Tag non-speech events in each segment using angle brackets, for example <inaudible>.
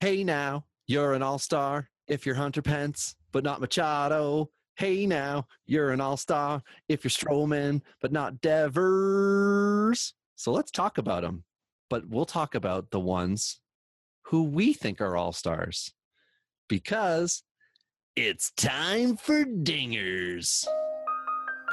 Hey now, you're an all star if you're Hunter Pence, but not Machado. Hey now, you're an all star if you're Stroman, but not Devers. So let's talk about them. But we'll talk about the ones who we think are all stars because it's time for dingers.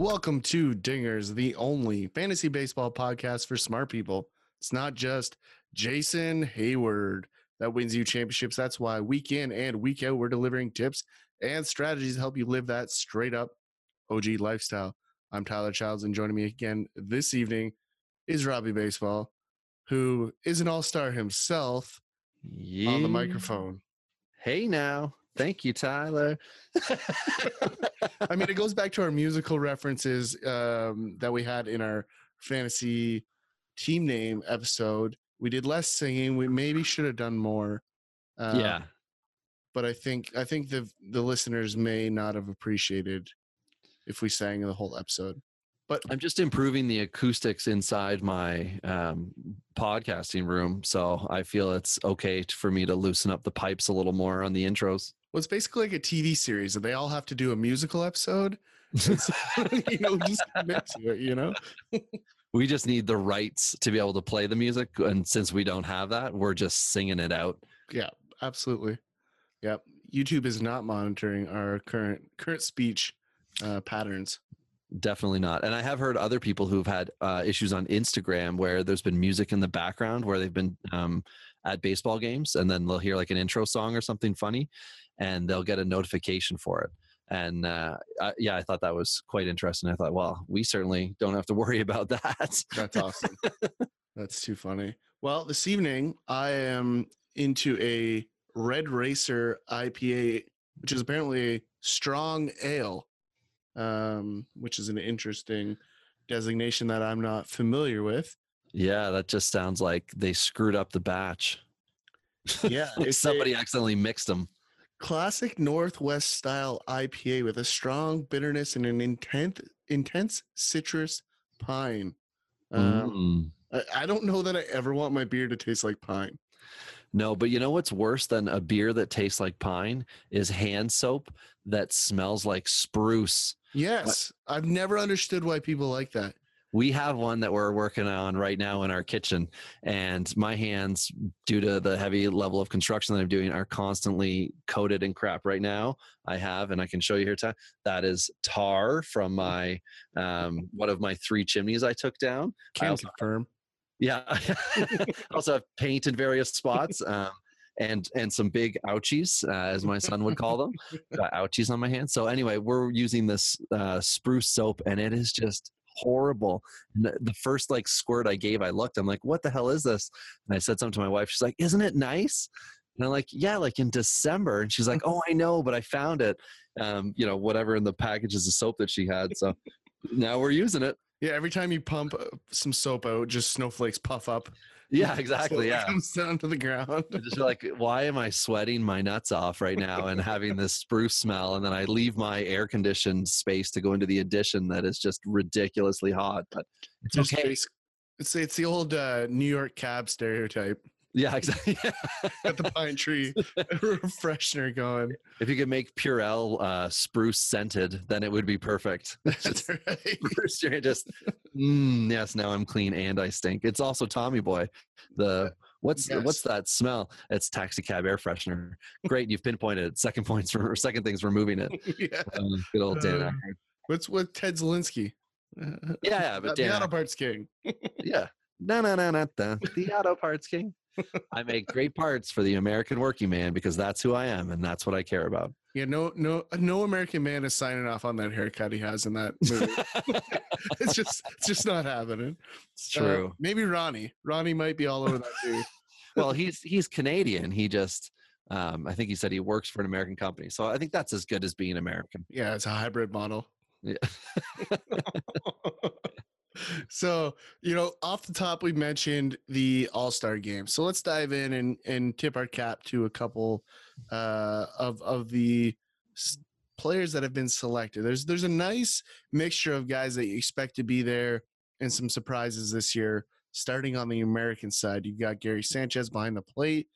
Welcome to Dingers, the only fantasy baseball podcast for smart people. It's not just Jason Heyward that wins you championships. That's why week in and week out, we're delivering tips and strategies to help you live that straight up OG lifestyle. I'm Tyler Childs, and joining me again this evening is Robbie Baseball, who is an all star himself on the microphone. Hey now. Thank you, Tyler. <laughs> I mean, it goes back to our musical references um, that we had in our fantasy team name episode. We did less singing. We maybe should have done more. Uh, yeah. but I think I think the the listeners may not have appreciated if we sang the whole episode. But I'm just improving the acoustics inside my um, podcasting room, so I feel it's okay for me to loosen up the pipes a little more on the intros. Well, it's basically like a TV series, and they all have to do a musical episode. So, <laughs> <laughs> you know, just commit to it. You know, We just need the rights to be able to play the music, and since we don't have that, we're just singing it out. yeah, absolutely. Yep. YouTube is not monitoring our current current speech uh, patterns. Definitely not. And I have heard other people who've had uh, issues on Instagram where there's been music in the background where they've been um, at baseball games and then they'll hear like an intro song or something funny and they'll get a notification for it. And uh, I, yeah, I thought that was quite interesting. I thought, well, we certainly don't have to worry about that. That's awesome. That's too funny. Well, this evening I am into a Red Racer IPA, which is apparently a strong ale, um, which is an interesting designation that I'm not familiar with. yeah, that just sounds like they screwed up the batch. Yeah, like <laughs> it's a- somebody accidentally mixed them. Classic Northwest style IPA with a strong bitterness and an intense, intense citrus pine. Um, Mm. I, I don't know that I ever want my beer to taste like pine. No, but you know what's worse than a beer that tastes like pine is hand soap that smells like spruce. Yes, I've never understood why people like that. We have one that we're working on right now in our kitchen, and my hands, due to the heavy level of construction that I'm doing, are constantly coated in crap right now. I have, and I can show you here. Ty- That is tar from my um, one of my three chimneys I took down. I also confirm. Yeah. <laughs> I also have paint in various spots. Um, and and some big ouchies, uh, as my son would call them, <laughs> got ouchies on my hands. So anyway, we're using this uh, spruce soap, and it is just horrible. And the, first like squirt I gave, I looked, I'm like, "What the hell is this?" And I said something to my wife. She's like, "Isn't it nice?" And I'm like, "Yeah, like in December." And she's like, <laughs> "Oh, I know, but I found it. Um, you know, whatever in the packages of soap that she had." So now we're using it. Yeah, every time you pump uh, some soap out, just snowflakes puff up. Yeah, <laughs> exactly. Yeah. comes down to the ground. Just like, why am I sweating my nuts off right now and having this spruce smell? And then I leave my air conditioned space to go into the addition that is just ridiculously hot. But it's Just okay. It's it's the old uh, New York cab stereotype. Yeah, <laughs> exactly. Got the pine tree <laughs> freshener going. if you could make Purell uh, spruce scented, then it would be perfect. <laughs> That's right. Spruce, you're just, mm, yes, now I'm clean and I stink. It's also Tommy Boy. The what's what's that smell? It's taxi cab air freshener. Great, you've pinpointed it. Second points for second thing's removing it. yeah. Um, good old Dan. Uh, What's with Ted Zelinsky? Yeah, but the auto parts king. Yeah. No, no, no, not the, the auto parts king. <laughs> I make great parts for the American working man because that's who I am and that's what I care about. Yeah, no, no, no American man is signing off on that haircut he has in that movie. <laughs> <laughs> it's just, it's just not happening. it's Uh, true. maybe Ronnie. Ronnie might be all over that too. well, he's he's Canadian. He just um, I think he said he works for an American company. So I think that's as good as being American. Yeah, it's a hybrid model. Yeah. So you know off the top we mentioned the all-star game. So let's dive in and and tip our cap to a couple uh of of the s- players that have been selected. There's there's a nice mixture of guys that you expect to be there and some surprises this year. Starting on the american side you've got gary sanchez behind the plate.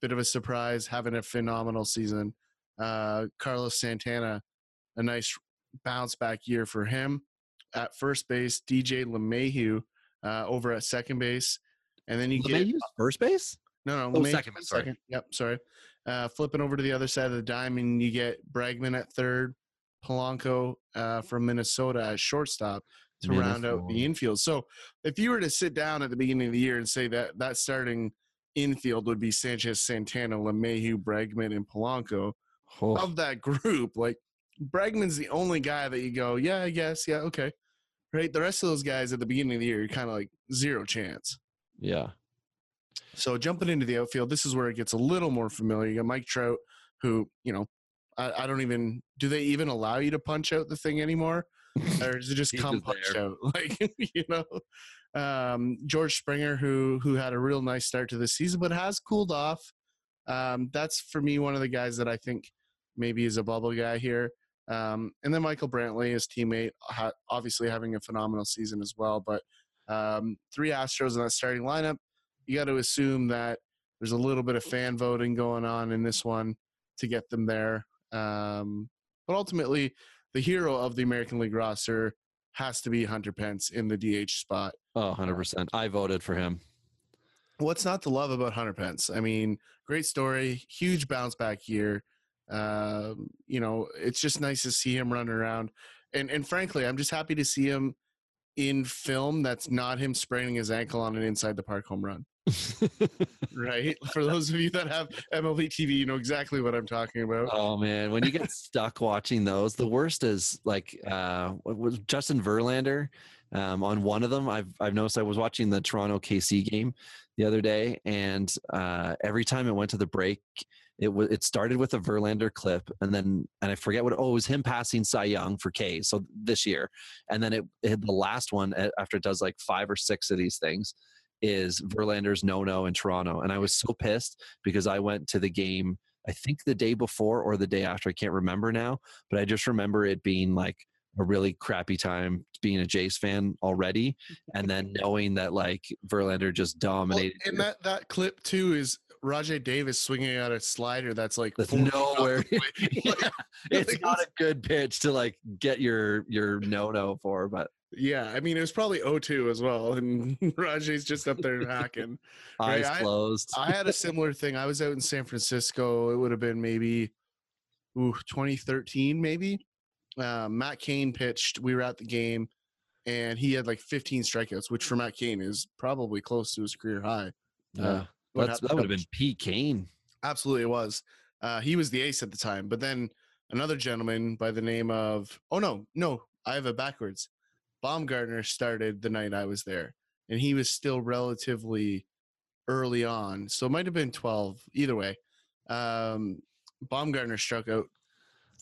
Bit of a surprise having a phenomenal season. Uh carlos santana a nice bounce back year for him at first base, DJ LeMahieu uh, over at second base, and then you get first base. no no Oh, LeMahieu second base, sorry. Yep, sorry. Uh, flipping over to the other side of the diamond, you get Bregman at third, Polanco uh, from Minnesota at shortstop to round out the infield. So if you were to sit down at the beginning of the year and say that that starting infield would be Sanchez, Santana, LeMahieu, Bregman, and Polanco, Oh, of that group, like Bregman's the only guy that you go, yeah, I guess, yeah, okay. Right? The rest of those guys at the beginning of the year, you're kind of like zero chance. yeah. So jumping into the outfield, this is where it gets a little more familiar. You got Mike Trout, who, you know, I, I don't even do they even allow you to punch out the thing anymore? <laughs> Or is it just come just punch there. out? <laughs> Like, you know. Um, George Springer, who who had a real nice start to the season, but has cooled off. Um, that's for me one of the guys that I think maybe is a bubble guy here. Um, and then Michael Brantley, his teammate, ha- obviously having a phenomenal season as well. But um, three Astros in that starting lineup, you got to assume that there's a little bit of fan voting going on in this one to get them there. Um, but ultimately, the hero of the American League roster has to be Hunter Pence in the DH spot. Oh, 100%. I voted for him. What's not to love about Hunter Pence? I mean, great story, huge bounce back year. Um, you know, it's just nice to see him running around, and and frankly, I'm just happy to see him in film that's not him spraining his ankle on an inside the park home run. Right? <laughs> For those of you that have MLB TV, you know exactly what I'm talking about. oh man, when you get stuck watching those, the worst is like uh was Justin Verlander um on one of them. I've I've noticed I was watching the Toronto KC game the other day and uh every time it went to the break it was it started with a Verlander clip and then and I forget what oh it was him passing Cy Young for K so this year. And then it, it had the last one after it does like five or six of these things is Verlander's no no in Toronto. And I was so pissed because I went to the game I think the day before or the day after I can't remember now but I just remember it being like a really crappy time being a Jays fan already <laughs> and then knowing that like Verlander just Well, dominated and that that clip too is Rajai Davis swinging out a slider that's like That's four feet off the nowhere- <laughs> <laughs> Yeah, Like, it's like, not a good pitch to like get your your no no for, but Yeah, I mean it was probably 0-2 as well, and <laughs> Rajai's just up there hacking. Eyes I- closed. I had a similar thing. I was out in San Francisco. It would have been maybe, ooh, 2013 maybe. Uh, Matt Cain pitched. We were at the game, and he had like 15 strikeouts, which for Matt Cain is probably close to his career high. yeah, What that's, that would have been Pete Kane. Absolutely, it was. Uh, he was the ace at the time. But then another gentleman by the name of oh no no I have it backwards. Bumgarner started the night I was there, and he was still relatively early on, so it might have been twelve. Either way, um, Bumgarner struck out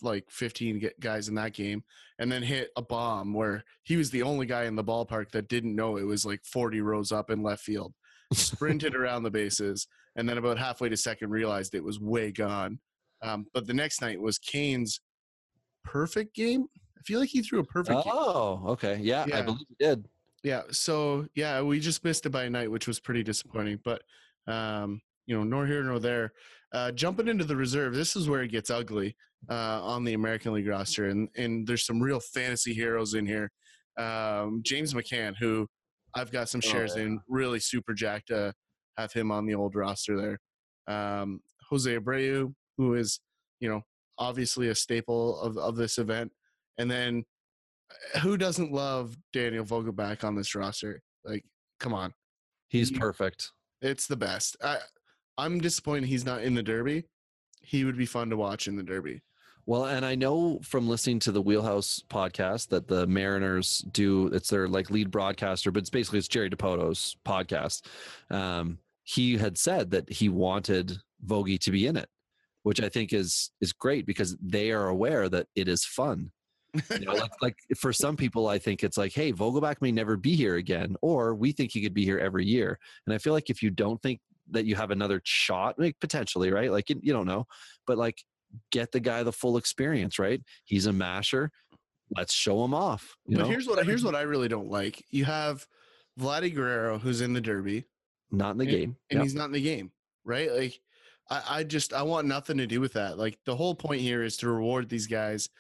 like 15 guys in that game and then hit a bomb where he was the only guy in the ballpark that didn't know it was like 40 rows up in left field sprinted around the bases and then about halfway to second realized it was way gone. Um, but the next night was Cain's perfect game. I feel like he threw a perfect game. Oh, okay, yeah, I believe he did. Yeah. So yeah, we just missed it by a night, which was pretty disappointing. But um, you know, nor here nor there. Uh, jumping into the reserve, this is where it gets ugly uh, on the American League roster, and and there's some real fantasy heroes in here. Um, James McCann, who I've got some Oh, shares yeah. in, really super jacked to have him on the old roster there. Um, Jose Abreu, who is you know obviously a staple of of this event, and then uh, who doesn't love Daniel Vogelbach on this roster? Like, come on, He's You- perfect. it's the best. I I'm disappointed he's not in the Derby. He would be fun to watch in the Derby. Well, and I know from listening to the Wheelhouse podcast that the Mariners do. It's their like lead broadcaster, but it's basically it's Jerry Dipoto's podcast. Um, he had said that he wanted Vogie to be in it, which I think is is great because they are aware that it is fun. You know, like, like for some people, I think it's like, hey, Vogelbach may never be here again, or we think he could be here every year. And I feel like if you don't think that you have another shot, like potentially, right? Like you, you don't know, but like get the guy the full experience, right? He's a masher. Let's show him off. But know, here's what here's what I really don't like. You have Vladdy Guerrero who's in the Derby, not in the and, game. and Yep. he's not in the game, right? Like, I, I just I want nothing to do with that. Like the whole point here is to reward these guys.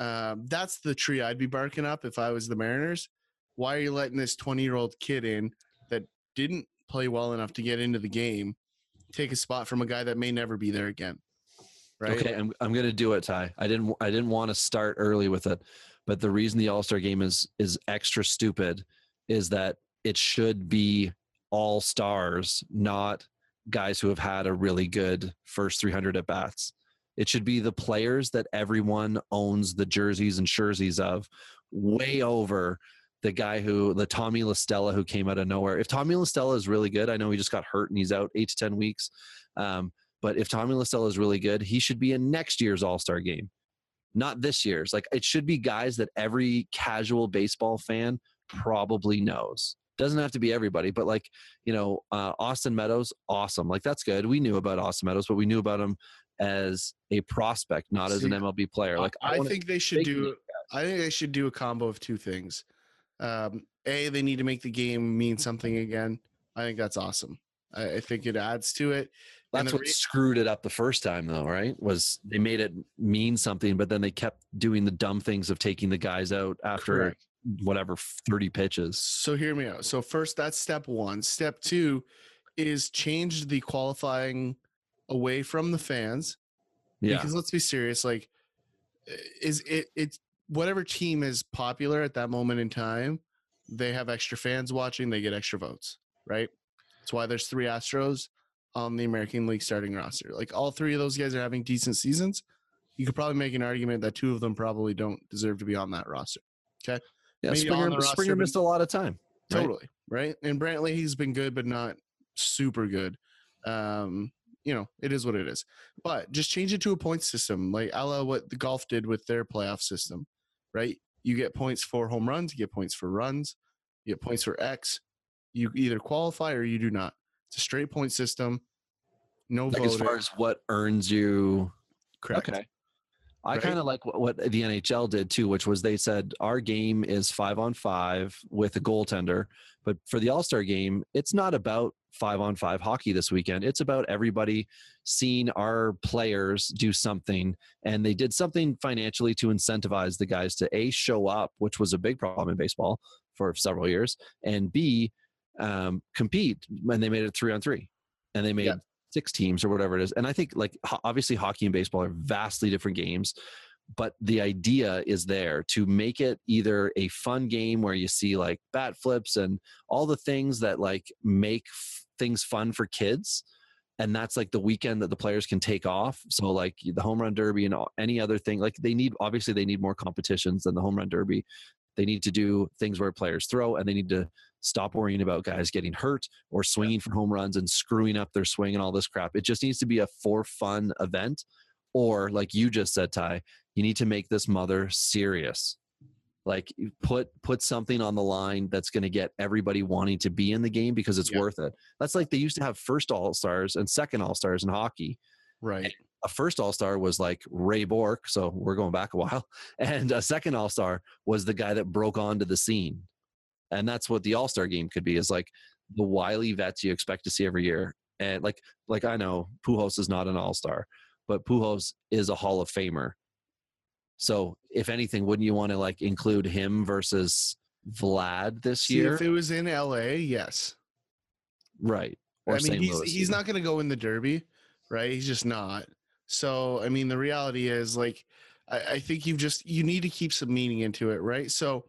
Um, that's the tree I'd be barking up if I was the Mariners. Why are you letting this 20 year old kid in that didn't play well enough to get into the game take a spot from a guy that may never be there again? Right? Okay, I'm I'm gonna do it, Ty. I didn't I didn't want to start early with it, but the reason the All Star game is is extra stupid is that it should be all stars, not guys who have had a really good first 300 at bats. It should be the players that everyone owns the jerseys and jerseys of, way over the guy who the Tommy La Stella who came out of nowhere. If Tommy La Stella is really good, I know he just got hurt and he's out eight to ten weeks. Um, but if Tommy La Stella is really good, he should be in next year's All Star game, not this year's. Like it should be guys that every casual baseball fan probably knows. Doesn't have to be everybody, but like you know, uh, Austin Meadows, awesome. Like that's good. We knew about Austin Meadows, but we knew about him as a prospect, not as an MLB player. Like I, wanna- think they should do. I think they should do a combo of two things. Um, a, they need to make the game mean something again. I think that's awesome. I, I think it adds to it. That's what re- screwed it up the first time, though, right? Was they made it mean something, but then they kept doing the dumb things of taking the guys out after Correct. whatever thirty pitches. So hear me out. So first, that's step one. Step two is change the qualifying away from the fans. Yeah, Because let's be serious, like, is it? It's whatever team is popular at that moment in time. They have extra fans watching. They get extra votes, right? That's why there's three Astros on the American League starting roster. Like all three of those guys are having decent seasons. You could probably make an argument that two of them probably don't deserve to be on that roster. Okay. Yeah. maybe Springer, roster, Springer missed a lot of time. right? Totally. Right. And Brantley, he's been good, but not super good. Um, you know, it is what it is. But just change it to a point system, like a la what the golf did with their playoff system, right? You get points for home runs, you get points for runs, you get points for X. You either qualify or you do not. It's a straight point system. No Like as far as what earns you. Correct. Okay. I Right? kind of like what, what the NHL did too, which was they said our game is five on five with a goaltender, but for the All Star game, it's not about five on five hockey this weekend. It's about everybody seeing our players do something, and they did something financially to incentivize the guys to a show up, which was a big problem in baseball for several years, and b um, compete. And they made it three on three, and they made six teams or whatever it is. And I think like obviously hockey and baseball are vastly different games, but the idea is there to make it either a fun game where you see like bat flips and all the things that like make f- things fun for kids. And that's like the weekend that the players can take off. So like the home run derby and all- any other thing, like they need obviously they need more competitions than the home run derby. They need to do things where players throw, and they need to stop worrying about guys getting hurt or swinging for home runs and screwing up their swing and all this crap. It just needs to be a for fun event. Or like you just said, Ty, you need to make this mother serious. Like put put something on the line that's going to get everybody wanting to be in the game because it's Yeah. worth it. That's like they used to have first all stars and second all stars in hockey Right. a first All Star was like Ray Bourque, so we're going back a while, <laughs> and a second All Star was the guy that broke onto the scene, and that's what the All Star game could be is like the wily vets you expect to see every year, and like like I know Pujols is not an All Star, but Pujols is a Hall of Famer. So if anything, wouldn't you want to like include him versus Vlad this See, year? if it was in LA, yes. right. Or I mean, St. he's Louis he's not going to go in the Derby, right? He's just not. So, I mean, the reality is, like, I, I think you've just you need to keep some meaning into it, right? So,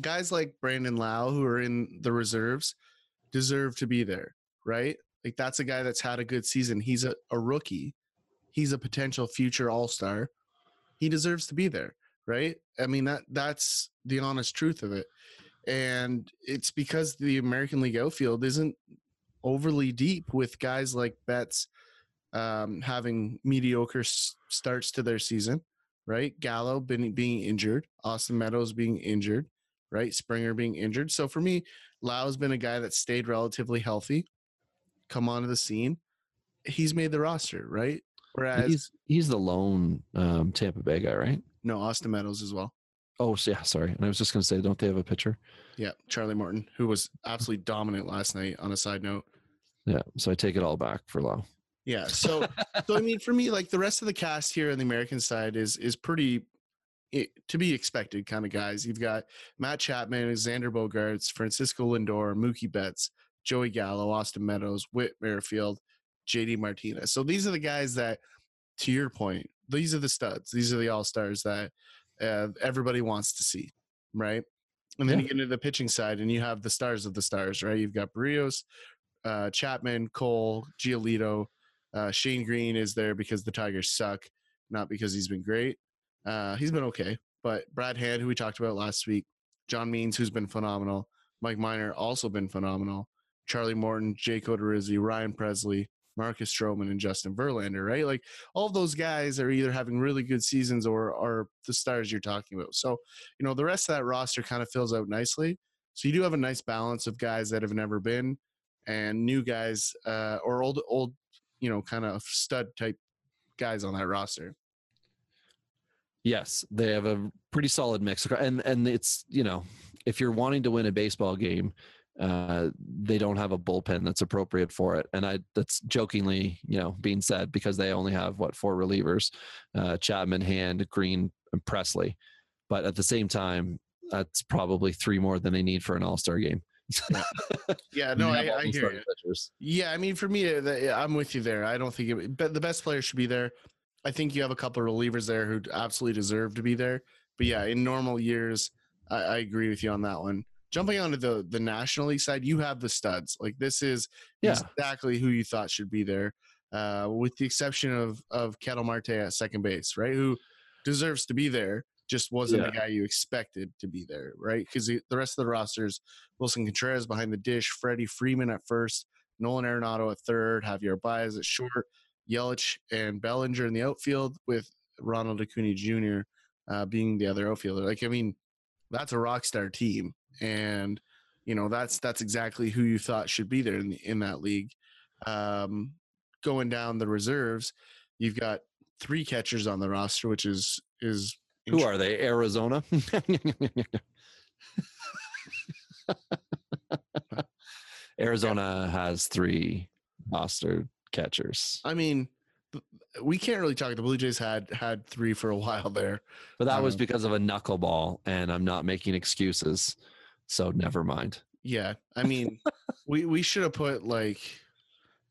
guys like Brandon Lowe, who are in the reserves, deserve to be there, right? Like, that's a guy that's had a good season. He's a, a rookie. He's a potential future All Star. He deserves to be there, right? I mean that that's the honest truth of it, and it's because the American League outfield isn't overly deep with guys like Betts um, having mediocre s- starts to their season, right? Gallo being, being injured, Austin Meadows being injured, right? Springer being injured. So for me, Lowe's been a guy that stayed relatively healthy, come onto the scene. He's made the roster, right? Whereas he's he's the lone um, Tampa Bay guy, right? no Austin Meadows as well. Oh, yeah. Sorry, and I was just gonna say, don't they have a pitcher? Yeah, Charlie Morton, who was absolutely dominant last night. On a side note, Yeah. So I take it all back for Lowe. yeah. So, so I mean, for me, like the rest of the cast here on the American side is is pretty i to be expected kind of guys. You've got Matt Chapman, Xander Bogaerts, Francisco Lindor, Mookie Betts, Joey Gallo, Austin Meadows, Whit Merrifield, JD Martinez. So these are the guys that, to your point, these are the studs. These are the all stars that uh, everybody wants to see, right? And then Yeah. you get into the pitching side, and you have the stars of the stars, right? You've got Berrios, uh, Chapman, Cole, Giolito. Uh, Shane Greene is there because the Tigers suck, not because he's been great. Uh, he's been okay, but Brad Hand, who we talked about last week, John Means, who's been phenomenal, Mike Minor also been phenomenal, Charlie Morton, Jake Odorizzi, Ryan Pressly, Marcus Stroman, and Justin Verlander, right? Like all those guys are either having really good seasons or are the stars you're talking about. So, you know, the rest of that roster kind of fills out nicely. So you do have a nice balance of guys that have never been and new guys uh, or old, old, you know, kind of stud type guys on that roster. Yes, they have a pretty solid mix, and and it's you know if you're wanting to win a baseball game, uh, they don't have a bullpen that's appropriate for it, and I that's jokingly you know being said because they only have what four relievers, uh, Chapman, Hand, Greene, and Pressly, but at the same time, that's probably three more than they need for an All Star game. Yeah, <laughs> no, I, I hear you. pitchers. Yeah, I mean, for me, uh, I'm with you there. I don't think it, but the best player should be there. I think you have a couple of relievers there who absolutely deserve to be there. But yeah, in normal years, I, I agree with you on that one. Jumping onto the the National League side, you have the studs. Like this is Yeah. exactly who you thought should be there, uh, with the exception of of Ketel Marte at second base, right? Who deserves to be there, just wasn't the guy you expected to be there, right? Because the the rest of the rosters, Willson Contreras behind the dish, Freddie Freeman at first, Nolan Arenado at third, Javier Baez at short, Yelich and Bellinger in the outfield, with Ronald Acuna Jr. Uh, being the other outfielder. Like, I mean, that's a rock star team, and you know that's that's exactly who you thought should be there in the, in that league. Um, going down the reserves, you've got three catchers on the roster, which is is Who are they? Arizona. <laughs> <laughs> Arizona has three roster catchers, I mean, we can't really talk. The Blue Jays had had three for a <laughs> while there. but that was Um, because of a knuckleball, and I'm not making excuses. So never mind. Yeah, I mean, <laughs> we we should have put like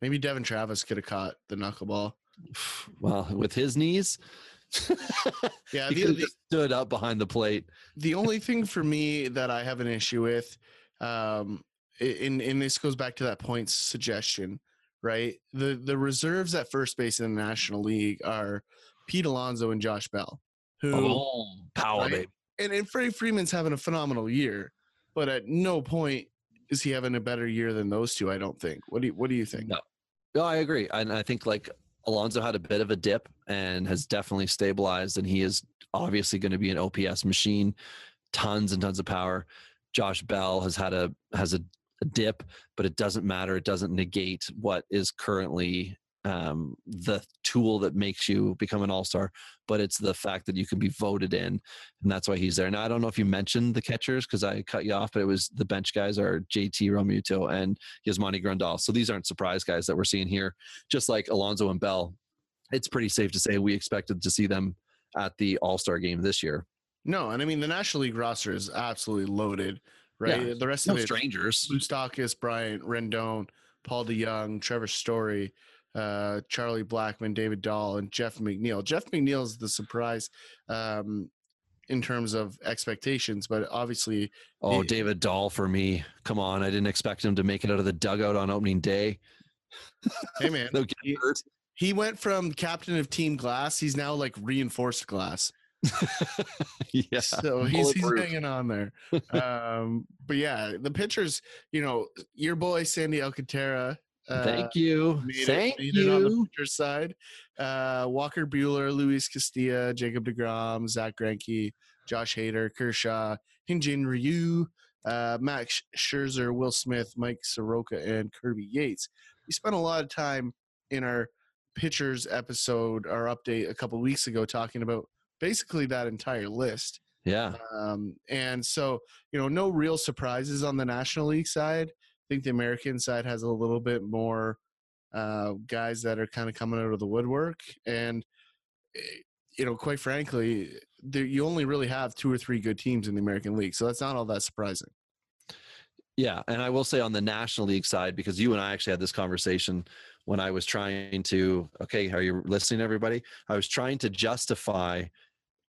maybe Devon Travis could have caught the knuckleball. <sighs> Well, with his knees, <laughs> Yeah, he the, the, stood up behind the plate. the only thing for me that I have an issue with, um, and and this goes back to that points suggestion, right? The the reserves at first base in the National League are Pete Alonso and Josh Bell, who Oh, power, right? baby. and, and Freddie Freeman's having a phenomenal year, but at no point is he having a better year than those two. I don't think. What do you What do you think? No. No, I agree. And I think like Alonso had a bit of a dip and has definitely stabilized, and he is obviously going to be an OPS machine, tons and tons of power. Josh Bell has had a has a, a dip, but it doesn't matter. It doesn't negate what is currently um, the tool that makes you become an all star. But it's the fact that you can be voted in, and that's why he's there. Now I don't know if you mentioned the catchers because I cut you off, but it was the bench guys are JT Realmuto and Yasmani Grandal. So these aren't surprise guys that we're seeing here. Just like Alonso and Bell, it's pretty safe to say we expected to see them at the All Star game this year. No, and I mean the National League roster is absolutely loaded, right? Yeah, the rest No of it, strangers. Moustakas, Bryant, Rendon, Paul DeJong, Trevor Story, uh, Charlie Blackmon, David Dahl, and Jeff McNeil. Jeff McNeil is the surprise um, in terms of expectations, but obviously, Oh, the- David Dahl for me. Come on, I didn't expect him to make it out of the dugout on opening day. hey man, <laughs> get he- he went from captain of Team Glass. He's now like reinforced glass. <laughs> yeah. so he's he's hanging on there. <laughs> um, but yeah, the pitchers, you know, your boy Sandy Alcantara Uh, Thank you. it- Thank it on the pitcher side. Uh, Walker Buehler, Luis Castillo, Jacob DeGrom, Zach Greinke, Josh Hader, Kershaw, Hyun-jin Ryu, uh, Max Scherzer, Will Smith, Mike Soroka, and Kirby Yates. We spent a lot of time in our pitchers episode, our update a couple weeks ago, talking about basically that entire list. Yeah. Um, and so, you know, no real surprises on the National League side. I think the American side has a little bit more uh, guys that are kind of coming out of the woodwork. And, eh, you know, quite frankly, there, you only really have two or three good teams in the American League. So that's not all that surprising. Yeah, and I will say on the National League side, because you and I actually had this conversation when I was trying to, okay, are you listening, everybody? I was trying to justify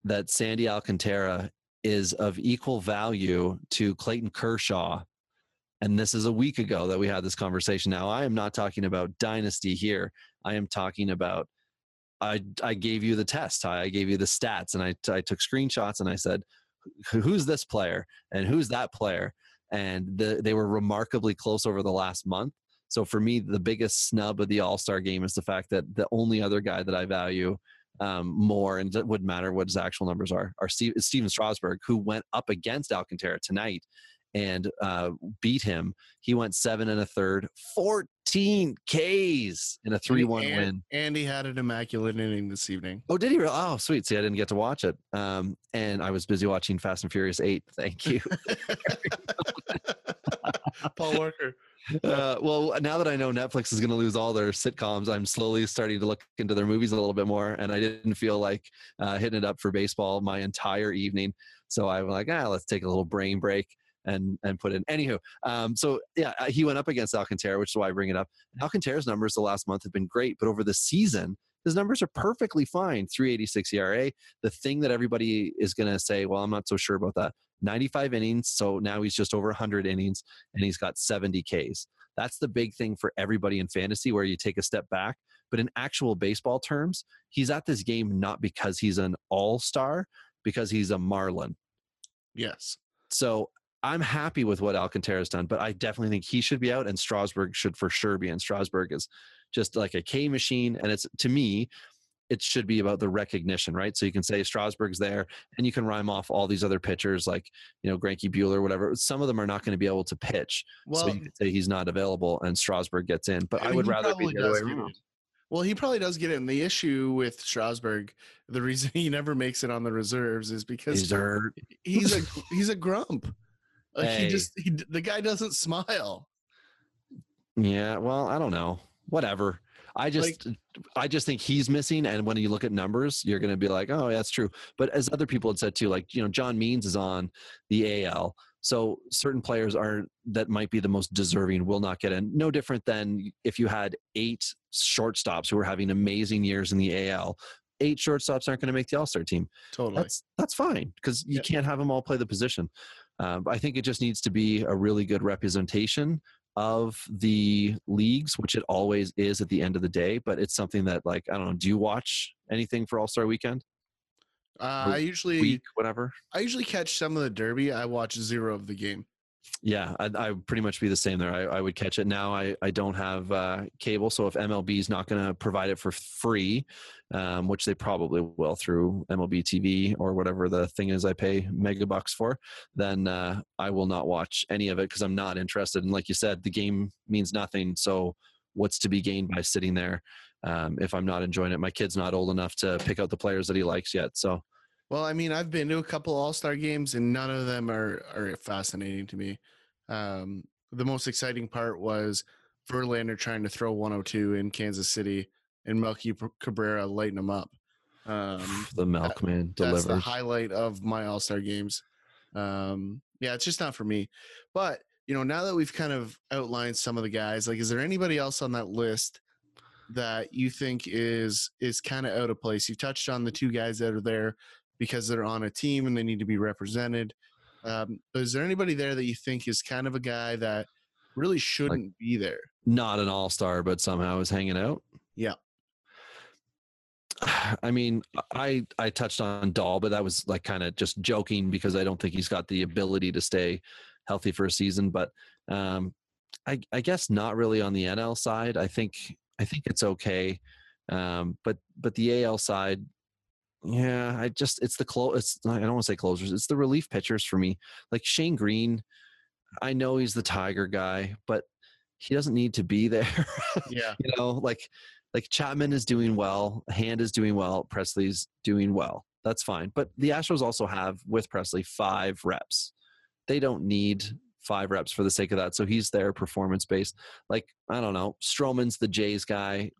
that Sandy Alcantara is of equal value to Clayton Kershaw. And this is a week ago that we had this conversation. Now, I am not talking about dynasty here. I am talking about, I, I gave you the test. I I gave you the stats and I, I took screenshots and I said, who's this player and who's that player? and the, they were remarkably close over the last month. So for me, the biggest snub of the All Star game is the fact that the only other guy that I value um, more, and it wouldn't matter what his actual numbers are, are Steve, Stephen Strasburg, who went up against Alcantara tonight and uh, beat him. He went seven and a third, 14 Ks in a 3 1 And- win. And he had an immaculate inning this evening. Oh, did he? re- Oh, sweet. See, I didn't get to watch it. Um, and I was busy watching Fast and Furious 8. Thank you. <laughs> Paul Walker. Uh, well, now that I know Netflix is going to lose all their sitcoms, I'm slowly starting to look into their movies a little bit more. And I didn't feel like uh, hitting it up for baseball my entire evening. So I'm like, ah, let's take a little brain break and and put in. Anywho, um, so yeah, uh, he went up against Alcantara, which is why I bring it up. Alcantara's numbers the last month have been great, but over the season, his numbers are perfectly fine. 386 ERA. The thing that everybody is going to say, well, I'm not so sure about that. 95 innings, so now he's just over 100 innings and he's got 70 Ks. That's the big thing for everybody in fantasy where you take a step back. But in actual baseball terms, he's at this game not because he's an all star, because he's a Marlin. Yes. So I'm happy with what Alcantara's done, but I definitely think he should be out and Strasburg should for sure be in. Strasburg is just like a K machine. And it's to me, it should be about the recognition, right? So you can say Strasburg's there and you can rhyme off all these other pitchers like, you know, Greinke Buehler, whatever. Some of them are not going to be able to pitch. Well, so you could say he's not available and Strasburg gets in. But I, mean, would rather be the other way around. Well, he probably does get in. The issue with Strasburg, the reason <laughs> he never makes it on the reserves is because He's he's a <laughs> he's a grump. Like he just he, the guy doesn't smile. Yeah, well, I don't know. Whatever. I just I just think he's missing and when you look at numbers, you're going to be like, "Oh, yeah, that's true." But as other people had said too, like, you know, John Means is on the AL. So certain players are that might be the most deserving will not get in. No different than if you had eight shortstops who were having amazing years in the AL. Eight shortstops aren't going to make the All-Star team. Totally. That's that's fine because you Yeah. can't have them all play the position. Um, I think it just needs to be a really good representation of the leagues, which it always is at the end of the day. But it's something that, like, I don't know. Do you watch anything for All Star Weekend? uh, I usually Week, whatever. I usually catch some of the Derby. I watch zero of the game. Yeah, I, I would pretty much be the same there. I, I would catch it now. I, I don't have uh, cable, so if MLB is not going to provide it for free, um, which they probably will through MLB TV or whatever the thing is I pay mega bucks for, then uh, I will not watch any of it because I'm not interested. And like you said, the game means nothing. So what's to be gained by sitting there um, if I'm not enjoying it? My kid's not old enough to pick out the players that he likes yet. So Well, I mean, I've been to a couple All Star games, and none of them are are fascinating to me. Um, the most exciting part was Verlander trying to throw 102 in Kansas City, and Melky Cabrera lighting him up. Um, <sighs> the milkman that's the highlight of my All Star games. Um, yeah, it's just not for me. But you know, now that we've kind of outlined some of the guys, like, is there anybody else on that list that you think is is kind of out of place? You touched on the two guys that are there because they're on a team and they need to be represented. Um, but is there anybody there that you think is kind of a guy that really shouldn't be there? not an all star, but somehow is hanging out. Yeah. <sighs> I mean, I I touched on Dahl, but that was like kind of just joking because I don't think he's got the ability to stay healthy for a season. But um, I, I guess not really on the NL side. I think I think it's okay, um, but but the AL side, yeah, I just it's the close. It's I don't want to say closers. It's the relief pitchers for me. Like Shane Greene, I know he's the Tiger guy, but he doesn't need to be <laughs> there. Yeah. you know, like like Chapman is doing well, Hand is doing well, Pressly's doing well. That's fine. But the Astros also have with Pressly five reps. They don't need five reps for the sake of that. So he's there performance based. Like, I don't know. Stroman's the Jays guy.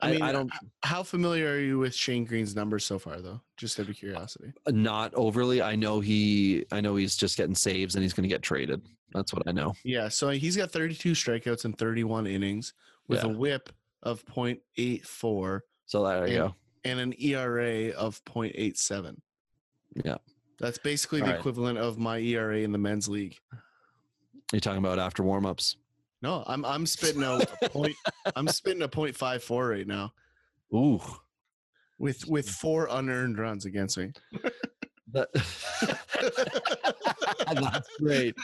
I mean, I uh, don't How familiar are you with Shane Greene's numbers so far, though? Just out of uh, curiosity. Uh, not overly. I know he I know he's just getting saves and he's gonna get traded. That's what I know. Yeah, so he's got 32 strikeouts and 31 innings with a WHIP of 0.84 So there you And- go. and an ERA of 0.87. Yeah. That's basically the All right. equivalent of my ERA in the men's league. You're talking about after warm-ups. No, I'm I'm spitting a <laughs> point. I'm spitting a 0.54 right now Ooh. with with four unearned runs against me. That, <laughs> that's great.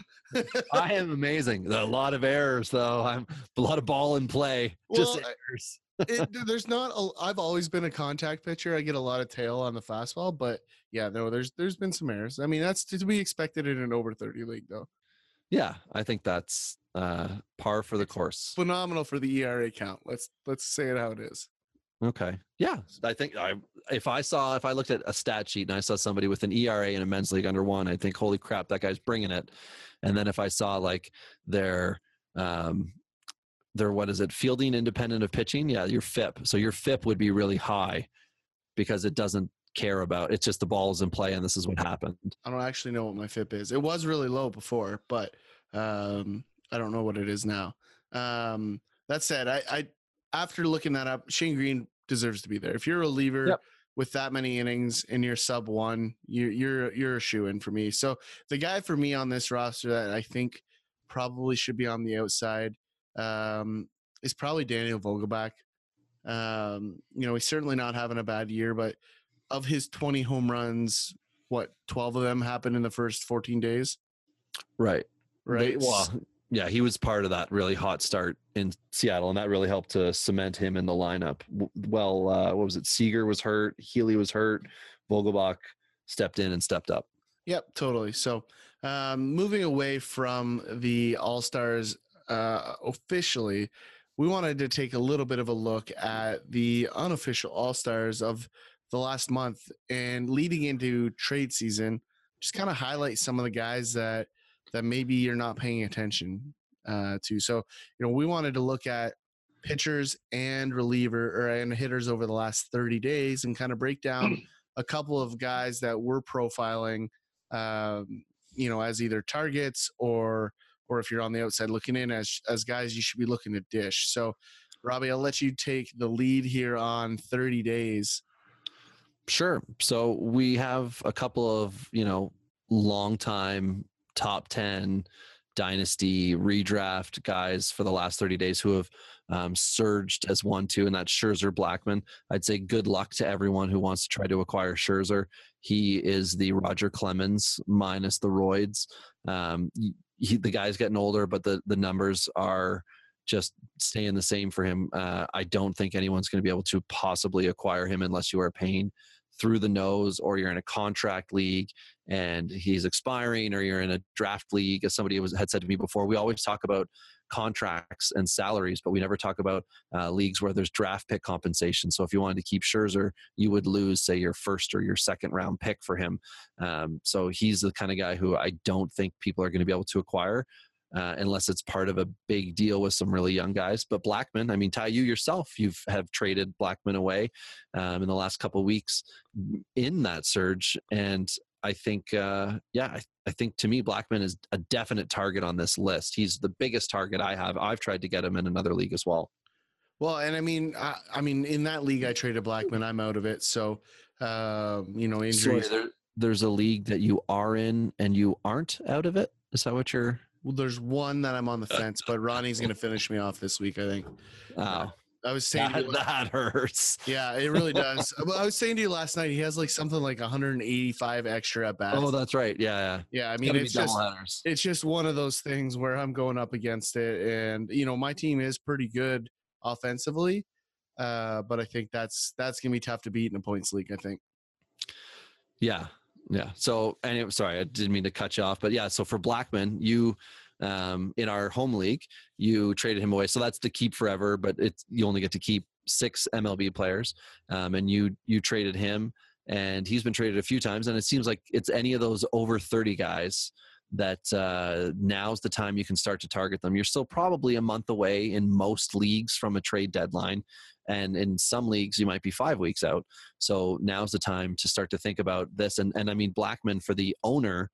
I am amazing. A lot of errors, though. I'm a lot of ball in play. Just Well, I- errors. it, <laughs> there's not. A, I've always been a contact pitcher. I get a lot of tail on the fastball, but yeah, no, there's there's been some errors. I mean, that's to be expected in an over 30 league, though. Yeah, I think that's uh, par for the course. Phenomenal for the ERA count. Let's let's say it how it is. Okay. Yeah, I think I if I saw if I looked at a stat sheet and I saw somebody with an ERA in a men's league under one, I think holy crap, that guy's bringing it. And then if I saw like their um their what is it fielding independent of pitching, yeah, your FIP. So your FIP would be really high because it doesn't care about it's just the ball is in play and this is what happened. I don't actually know what my FIP is. It was really low before, but um, I don't know what it is now. Um, that said, I, I after looking that up, Shane Greene deserves to be there. If you're a reliever Yep. with that many innings and you're sub one, you're you're you're a shoe in for me. So the guy for me on this roster that I think probably should be on the outside um, is probably Daniel Vogelbach. Um, you know, he's certainly not having a bad year, but of his 20 home runs, what 12 of them happened in the first 14 days Right. They- right well, yeah, he was part of that really hot start in Seattle, and that really helped to cement him in the lineup. Well, uh, what was it? Seager was hurt, Healy was hurt, Vogelbach stepped in and stepped up. yep totally so um, moving away from the all stars uh, officially we wanted to take a little bit of a look at the unofficial all stars of the last month and leading into trade season just kind of highlight some of the guys that that maybe you're not paying attention uh, to. So you know we wanted to look at pitchers and reliever or and hitters over the last 30 days and kind of break down <clears throat> a couple of guys that we're profiling um, you know as either targets or or if you're on the outside looking in as as guys you should be looking to dish. So robbie i'll let you take the lead here on 30 days. Sure. So we have a couple of, you know, long time top 10 dynasty redraft guys for the last 30 days who have um, surged as one, two, and that's Scherzer Blackmon. I'd say good luck to everyone who wants to try to acquire Scherzer. He is the Roger Clemens minus the roids. Um, he, the guy's getting older, but the, the numbers are just staying the same for him. Uh, I don't think anyone's going to be able to possibly acquire him unless you are paying through the nose or you're in a contract league and he's expiring or you're in a draft league as somebody was, had said to me before we always talk about contracts and salaries but we never talk about uh, leagues where there's draft pick compensation. So if you wanted to keep Scherzer you would lose say your first or your second round pick for him. Um, so he's the kind of guy who I don't think people are going to be able to acquire uh, unless it's part of a big deal with some really young guys. But Blackmon, I mean, Ty, you yourself, you've have traded Blackmon away um, in the last couple of weeks in that surge, and I think, uh, yeah, I, I think to me, Blackmon is a definite target on this list. He's the biggest target I have. I've tried to get him in another league as well. well and i mean I, I mean in that league i traded blackmon i'm out of it so um, you know injuries there, there's a league that you are in and you aren't out of it. Is that what you're? Well, there's one that i'm on the fence but ronnie's going <laughs> to finish me off this week i think Oh, I was saying, you- that hurts. yeah, it really does. Well, I was saying to you last night, he has like something like 185 extra at bats. Oh, that's right. Yeah, yeah. yeah, I mean, gotta it's just it's just one of those things where I'm going up against it, and you know, my team is pretty good offensively, uh, but I think that's that's gonna be tough to beat in a points league. I think. Yeah, yeah. So, anyway, sorry, I didn't mean to cut you off, but yeah. So for Blackmon, you um, in our home league, you traded him away. So that's the keep forever, but it's you only get to keep six MLB players, um, and you you traded him, and he's been traded a few times, and it seems like it's any of those over thirty guys that uh, now's the time you can start to target them. You're still probably a month away in most leagues from a trade deadline, and in some leagues you might be five weeks out. So now's the time to start to think about this. And and I mean Blackmon for the owner,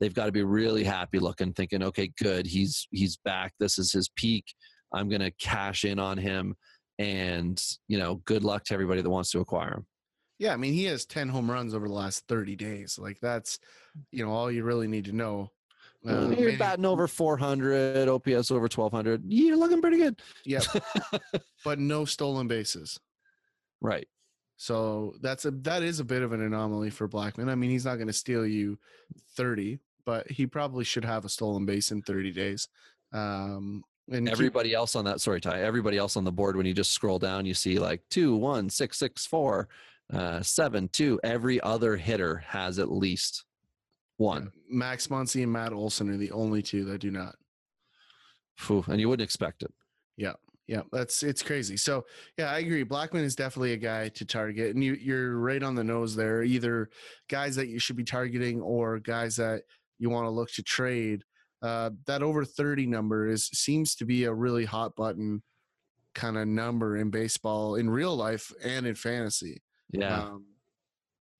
they've got to be really happy looking, thinking, okay, good, he's he's back. This is his peak. I'm gonna cash in on him, and you know, good luck to everybody that wants to acquire him. Yeah, I mean, he has 10 home runs over the last 30 days. Like that's, you know, all you really need to know. Uh, You're maybe- batting over 400, OPS over 1200. You're looking pretty good. yeah, <laughs> but no stolen bases. Right. So that's a that is a bit of an anomaly for Blackmon. I mean, he's not going to steal you 30, but he probably should have a stolen base in 30 days. Um, and keep- Everybody else on that, sorry, Ty. Everybody else on the board, when you just scroll down, you see like two, one, six, six, four, uh, seven, two. Every other hitter has at least one. Max Muncy and Matt Olson are the only two that do not. Phew, and you wouldn't expect it. Yeah. Yeah, that's it's crazy. So yeah, I agree. Blackmon is definitely a guy to target, and you you're right on the nose there. Either guys that you should be targeting or guys that you want to look to trade. Uh, that over thirty number is seems to be a really hot button kind of number in baseball in real life and in fantasy. Yeah. Um,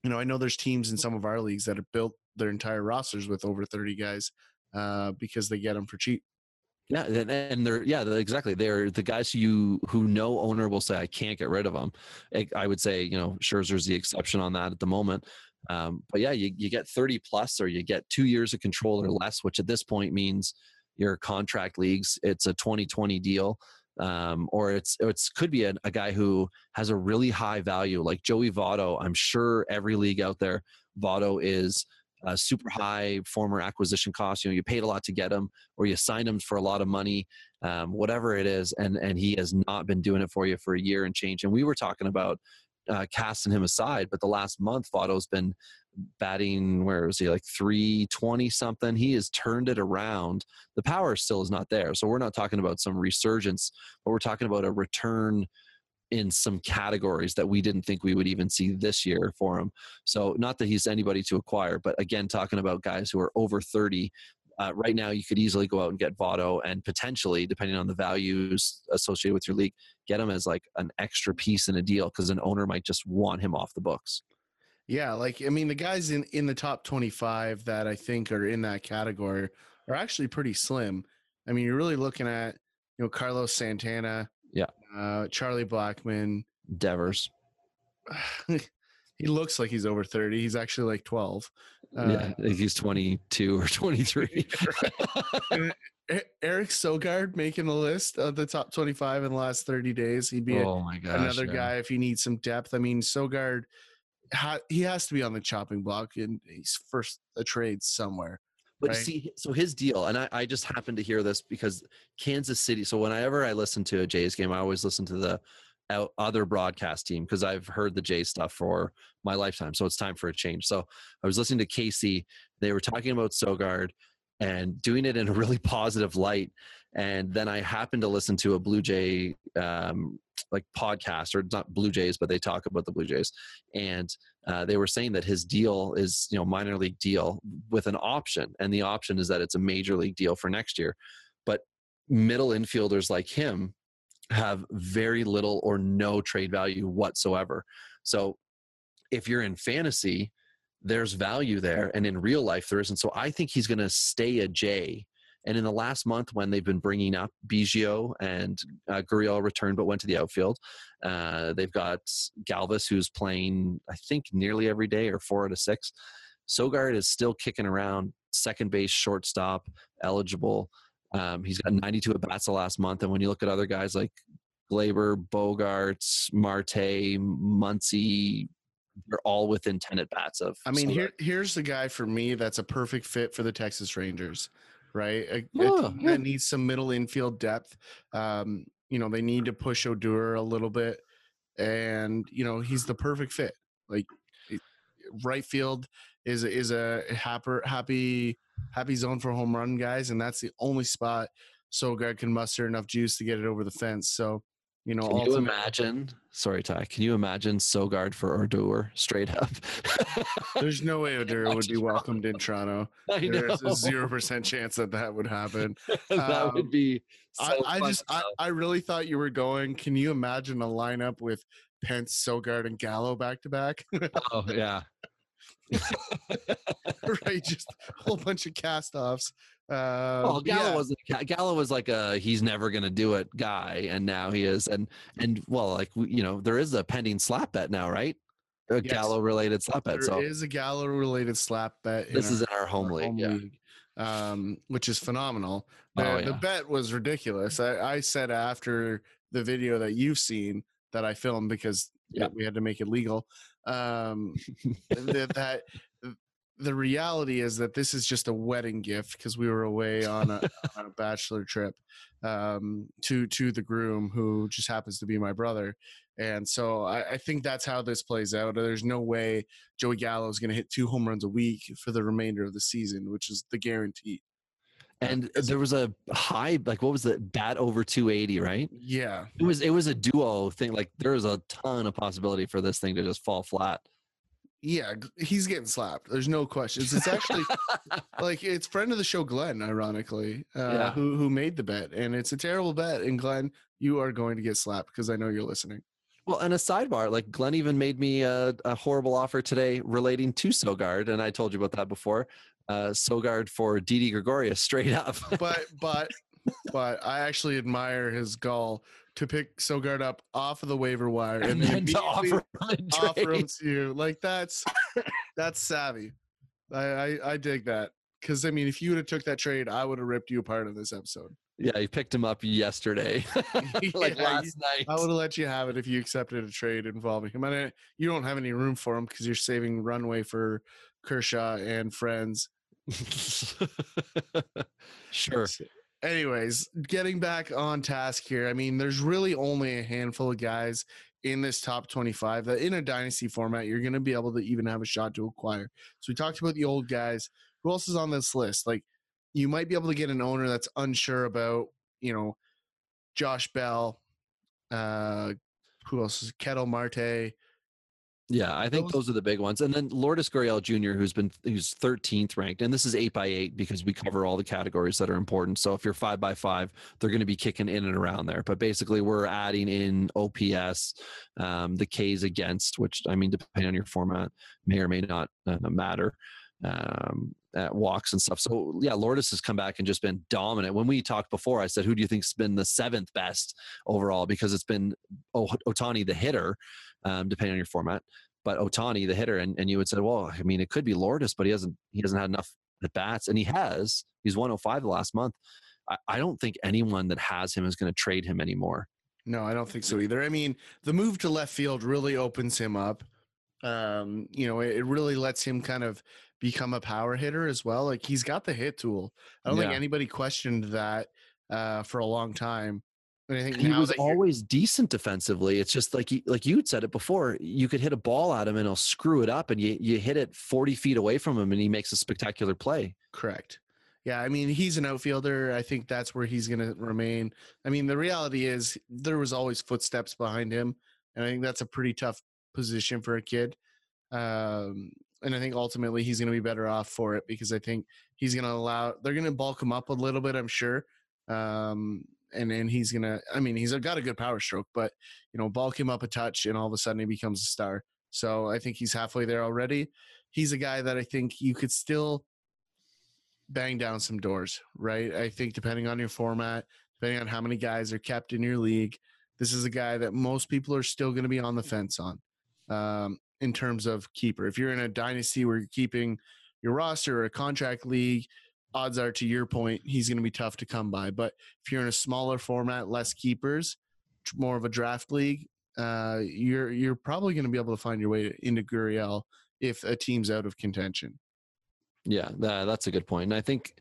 you know, I know there's teams in some of our leagues that have built their entire rosters with over 30 guys uh, because they get them for cheap. Yeah, and, they're yeah, exactly. They're the guys who you who no owner will say I can't get rid of them. I, I would say you know Scherzer's the exception on that at the moment. Um, but yeah, you, you get 30 plus or you get two years of control or less, which at this point means your contract leagues. It's a 2020 deal, um, or it's it's could be a, a guy who has a really high value like Joey Votto. I'm sure every league out there, Votto is a super high former acquisition cost. You know, you paid a lot to get him, or you signed him for a lot of money, um, whatever it is, and and he has not been doing it for you for a year and change. And we were talking about uh, casting him aside, but the last month, Votto's been batting. Where was he? Like three twenty something. He has turned it around. The power still is not there, so we're not talking about some resurgence, but we're talking about a return in some categories that we didn't think we would even see this year for him. So not that he's anybody to acquire, but again, talking about guys who are over 30. Uh, right now, you could easily go out and get Votto and potentially, depending on the values associated with your league, get him as like an extra piece in a deal because an owner might just want him off the books. Yeah, like I mean, the guys in in the top 25 that I think are in that category are actually pretty slim. I mean, you're really looking at you know Carlos Santana, Yeah. Uh, Charlie Blackmon. Devers. <sighs> he looks like he's over 30. He's actually like 12. Uh, yeah, he's 22 or 23. <laughs> E- Eric Sogard making the list of the top 25 in the last 30 days. He'd be oh my gosh. another yeah. guy if you need some depth. I mean, Sogard, ha- he has to be on the chopping block and he's first a trade somewhere. But right? see, so his deal, and I, I just happened to hear this because Kansas City. So whenever I listen to a Jays game, I always listen to the uh, other broadcast team because I've heard the Jay stuff for my lifetime. So it's time for a change. So I was listening to Casey. They were talking about Sogard and doing it in a really <laughs> positive light. And then I happened to listen to a Blue Jay um, like podcast, or not Blue Jays, but they talk about the Blue Jays, and uh, they were saying that his deal is you know minor league deal with an option, and the option is that it's a major league deal for next year. But middle infielders like him have very little or no trade value whatsoever. So if you're in fantasy, there's value there, and in real life there isn't. So I think he's going to stay a J. And in the last month, when they've been bringing up Biggio and uh, Gurriel returned but went to the outfield, uh, they've got Galvis who's playing, I think, nearly every day or four out of six. Sogard is still kicking around second base, shortstop, eligible. Um, he's got 92 at bats the last month. And when you look at other guys like Gleyber, Bogaerts, Marte, Muncy. They're all within 10 at bats of. I mean, here here's the guy for me that's a perfect fit for the Texas Rangers, right? A, a team yeah. that needs some middle infield depth. Um, you know, they need to push Odor a little bit, and you know he's the perfect fit. Like right field is is a happy happy happy zone for home run guys, and that's the only spot Sogard can muster enough juice to get it over the fence. So, you know, Can you imagine? Sorry, Ty. Can you imagine Sogard for Odor straight up? there's no way <laughs> Odor would be welcomed in Toronto. <laughs> I know. There's a zero percent chance that that would happen. <laughs> that Um, would be. So I, I just, I. I really thought you were going. Can you imagine a lineup with Pence, Sogard, and Gallo back to back? oh yeah. <laughs> right, just a whole bunch of cast-offs. Uh, Well, Gallo yeah, wasn't. Gallo was like a he's never gonna do it guy, and now he is. And and well, like you know, there is a pending slap bet now, right? A Yes. Gallo related slap bet. there is So a Gallo-related slap bet. this our- is in our home our league. home yeah. league, um, which is phenomenal. The, Oh, the bet was ridiculous. I, I said after the video that you've seen that I filmed because Yeah. we had to make it legal. Um, <laughs> that, that the reality is that this is just a wedding gift because we were away on a, on a <laughs> bachelor trip um, to to the groom who just happens to be my brother. And so I, I think that's how this plays out. There's no way Joey Gallo is going to hit two home runs a week for the remainder of the season, which is the guarantee. And there was a high, like what was the bat over 280, right? Yeah. It was it was a duo thing. Like there was a ton of possibility for this thing to just fall flat. Yeah, he's getting slapped. There's no questions. It's actually <laughs> like it's friend of the show Glenn, ironically, uh, Yeah. who who made the bet, and it's a terrible bet. And Glenn, you are going to get slapped because I know you're listening. Well, and a sidebar, like Glenn even made me a, a horrible offer today relating to Sogard, and I told you about that before. Uh, Sogard for Didi Gregorius, straight up. But but but I actually admire his gall to pick Sogard up off of the waiver wire and, and then to offer him <laughs> offer him to you. Like that's that's savvy. I I, I dig that because I mean, if you would have took that trade, I would have ripped you apart in this episode. Yeah, he picked him up yesterday, <laughs> <laughs> like Yeah, last night. I would have let you have it if you accepted a trade involving him. And I- you don't have any room for him because you're saving runway for Kershaw and friends. sure. Anyways, getting back on task here. I mean, there's really only a handful of guys in this top 25 that in a dynasty format you're going to be able to even have a shot to acquire. So we talked about the old guys. Who else is on this list? Like you might be able to get an owner that's unsure about, you know, Josh Bell, uh who else is Ketel Marte. Yeah, I think Those- those are the big ones. And then Lourdes Gurriel Jr., who's been who's 13th ranked, and this is eight by eight because we cover all the categories that are important. So if you're five by five, they're going to be kicking in and around there. But basically, we're adding in OPS, um, the K's against, which I mean, depending on your format, may or may not uh, matter. Um, at walks and stuff. So yeah, Lourdes has come back and just been dominant. When we talked before, I said, "Who do you think's been the seventh best overall?" Because it's been Ohtani the hitter, um, depending on your format but Ohtani, the hitter, and, and you would say, well, I mean, it could be Lourdes, but he hasn't he hasn't had enough at bats, and he has. He's 105 the last month. I, I don't think anyone that has him is going to trade him anymore. No, I don't think so either. I mean, the move to left field really opens him up. Um, you know, it, it really lets him kind of become a power hitter as well. Like he's got the hit tool. I don't think anybody questioned that uh, for a long time. And I think He was always decent defensively. It's just like you, like you said it before. You could hit a ball at him and he'll screw it up, and you you hit it 40 feet away from him, and he makes a spectacular play. Correct. Yeah, I mean, he's an outfielder. I think that's where he's going to remain. I mean, the reality is there was always footsteps behind him, and I think that's a pretty tough position for a kid. Um, and I think ultimately he's going to be better off for it because I think he's going to allow they're going to bulk him up a little bit. I'm sure. Um, and then he's to. I mean, he's got a good power stroke, but you know, bulk him up a touch, and all of a sudden he becomes a star. So I think he's halfway there already. He's a guy that I think you could still bang down some doors, right? I think depending on your format, depending on how many guys are kept in your league, this is a guy that most people are still going to be on the fence on um, in terms of keeper. If you're in a dynasty where you're keeping your roster or a contract league, odds are to your point, he's going to be tough to come by. But if you're in a smaller format, less keepers, more of a draft league, uh, you're you're probably going to be able to find your way into Gurriel if a team's out of contention. Yeah, that, that's a good point. And I think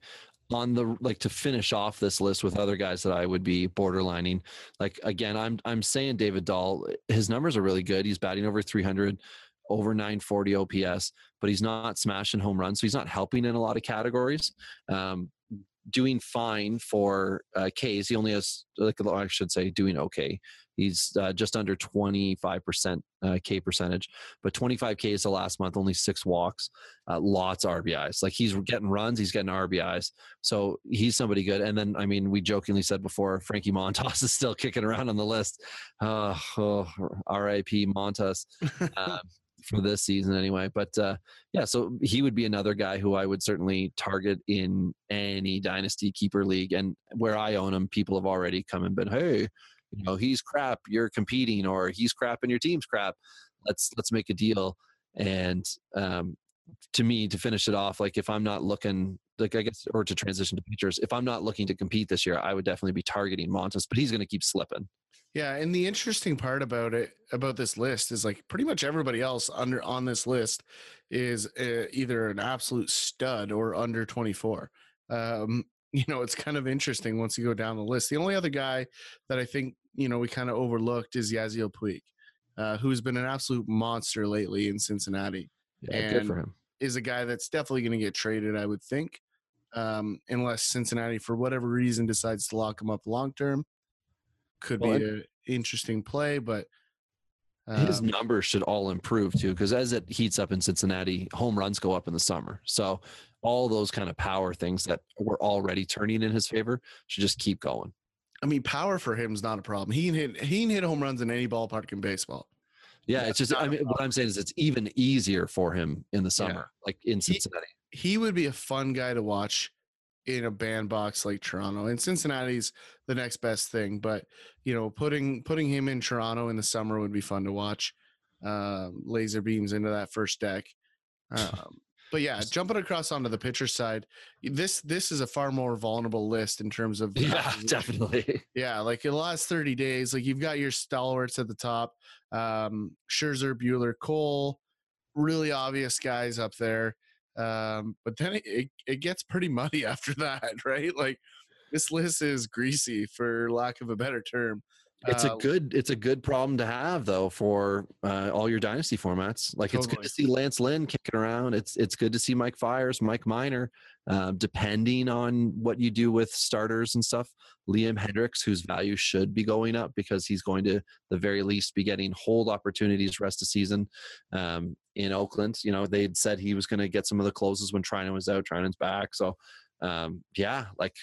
on the like to finish off this list with other guys that I would be borderlining. Like again, I'm I'm saying David Dahl. His numbers are really good. He's batting over 300, over 940 OPS, but he's not smashing home runs, so he's not helping in a lot of categories. Um, doing fine for uh, K's. He only has like I should say doing okay. He's uh, just under 25% uh, K percentage, but 25 Ks the last month, only six walks, uh, lots of RBIs. Like he's getting runs, he's getting RBIs. So he's somebody good. And then, I mean, we jokingly said before, Frankie Montas <laughs> is still kicking around on the list. oh, RIP Montas. <laughs> For this season anyway. But uh, yeah, so he would be another guy who I would certainly target in any dynasty keeper league. And where I own him, people have already come and been, hey, you know he's crap you're competing or he's crap and your team's crap let's let's make a deal and um to me to finish it off like if i'm not looking like i guess or to transition to pitchers if i'm not looking to compete this year i would definitely be targeting montas but he's going to keep slipping yeah and the interesting part about it about this list is like pretty much everybody else under on this list is uh, either an absolute stud or under 24 um <laughs> you know, it's kind of interesting once you go down the list. The only other guy that I think, you know, we kind of overlooked is Yasiel Puig, uh, who's been an absolute monster lately in Cincinnati. Yeah, and good for him. Is a guy that's definitely going to get traded, I would think, um, unless Cincinnati, for whatever reason, decides to lock him up long term. Could well, be an interesting play, but his um, numbers should all improve too, because as it heats up in Cincinnati, home runs go up in the summer. So all those kind of power things that were already turning in his favor should just keep going. I mean, power for him is not a problem. He can hit he can hit home runs in any ballpark in baseball. Yeah, it's just I mean what I'm saying is it's even easier for him in the summer, yeah. like in Cincinnati. He, he would be a fun guy to watch in a bandbox like Toronto. And Cincinnati's the next best thing, but you know, putting putting him in Toronto in the summer would be fun to watch. Um, laser beams into that first deck. <laughs> Um, but yeah, jumping across onto the pitcher side, this this is a far more vulnerable list in terms of yeah, <laughs> definitely. Yeah, like in the last thirty days, like you've got your stalwarts at the top, um, Scherzer, Buehler, Cole, really obvious guys up there. Um, but then it, it, it gets pretty muddy <laughs> after that, right? Like this list is greasy, for lack of a better term. It's uh, a good it's a good problem to have though for uh, all your dynasty formats. Like totally. it's good to see Lance Lynn kicking around. It's it's good to see Mike Fiers, Mike Minor. Uh, depending on what you do with starters and stuff, Liam Hendriks, whose value should be going up because he's going to the very least be getting hold opportunities rest of season um, in Oakland. You know they'd said he was going to get some of the closes when Treinen was out. Treinen's back, so um, yeah, like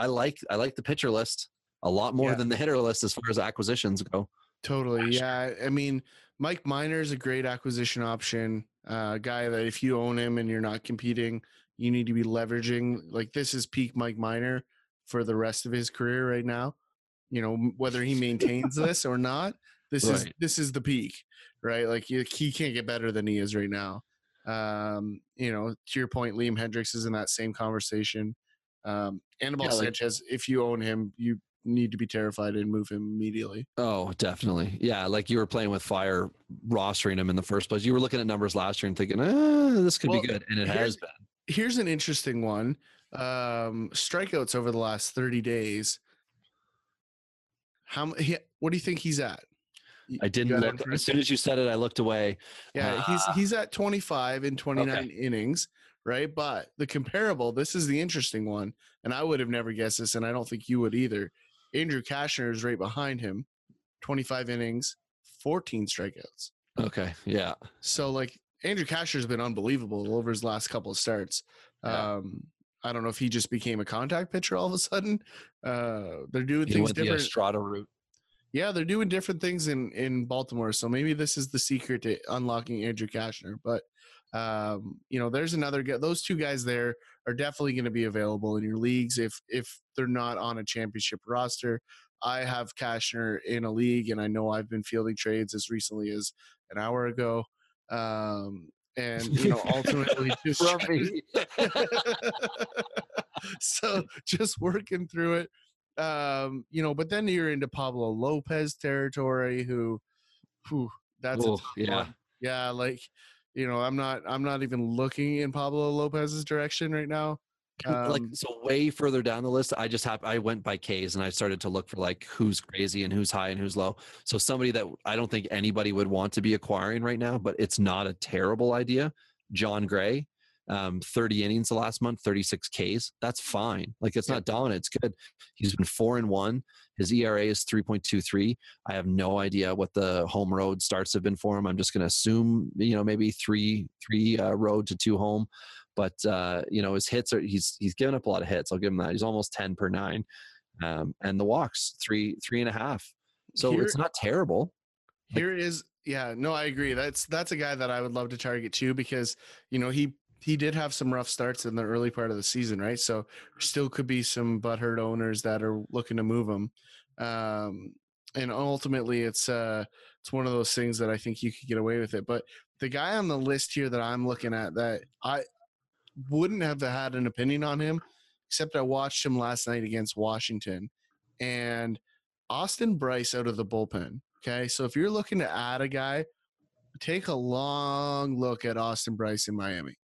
I like I like the pitcher list a lot more yeah. than the hitter list as far as acquisitions go. Totally. Yeah. I mean, Mike Minor is a great acquisition option. Uh, guy that if you own him and you're not competing, you need to be leveraging. Like this is peak Mike Minor for the rest of his career right now. You know, whether he maintains <laughs> this or not, this right. is this is the peak, right? Like he, he can't get better than he is right now. Um, you know, to your point, Liam Hendriks is in that same conversation. Um, Anibal yeah, like, Sanchez, if you own him, you need to be terrified and move him immediately. Oh, definitely. Yeah, like you were playing with fire, rostering him in the first place. You were looking at numbers last year and thinking, ah, this could well, be good, and it has been. Here's an interesting one: um, strikeouts over the last 30 days. How? what do you think he's at? I didn't look. As soon as you said it, I looked away. Yeah, uh, he's he's at 25 in 29 okay. innings right? But the comparable, this is the interesting one, and I would have never guessed this, and I don't think you would either. Andrew Cashner is right behind him, 25 innings, 14 strikeouts. Okay, yeah. So like Andrew Cashner has been unbelievable over his last couple of starts. Yeah. Um, I don't know if he just became a contact pitcher all of a sudden. Uh, they're doing he things different. The Estrada route. Yeah, they're doing different things in in Baltimore. So maybe this is the secret to unlocking Andrew Cashner. But um, you know, there's another guy. Those two guys there are definitely going to be available in your leagues if if they're not on a championship roster. I have Cashner in a league, and I know I've been fielding trades as recently as an hour ago. Um, and you know, ultimately, <laughs> just <laughs> so just working through it. Um, you know, but then you're into Pablo Lopez territory, who, who that's a Oh, tough yeah. one. yeah, like you know, I'm not I'm not even looking in Pablo Lopez's direction right now. like Um, so way further down the list i just have i went by k's and i started to look for like who's crazy and who's high and who's low so somebody that i don't think anybody would want to be acquiring right now but it's not a terrible idea jon gray um 30 innings the last month 36 ks that's fine like it's Yeah. not dominant it's good he's been four and one his era is 3.23 i have no idea what the home road starts have been for him i'm just going to assume you know maybe three three uh, road to two home but uh, you know his hits are he's he's given up a lot of hits. I'll give him that. He's almost ten per nine, um, and the walks three three and a half. So Here- it's not terrible. Like- Here is yeah, no, I agree. That's that's a guy that I would love to target too because you know he he did have some rough starts in the early part of the season, right? So still could be some butthurt owners that are looking to move him. Um, and ultimately, it's uh it's one of those things that I think you could get away with it. But the guy on the list here that I'm looking at that I wouldn't have had an opinion on him, except I watched him last night against Washington, and Austin Brice out of the bullpen. Okay, so if you're looking to add a guy, take a long look at Austin Brice in Miami.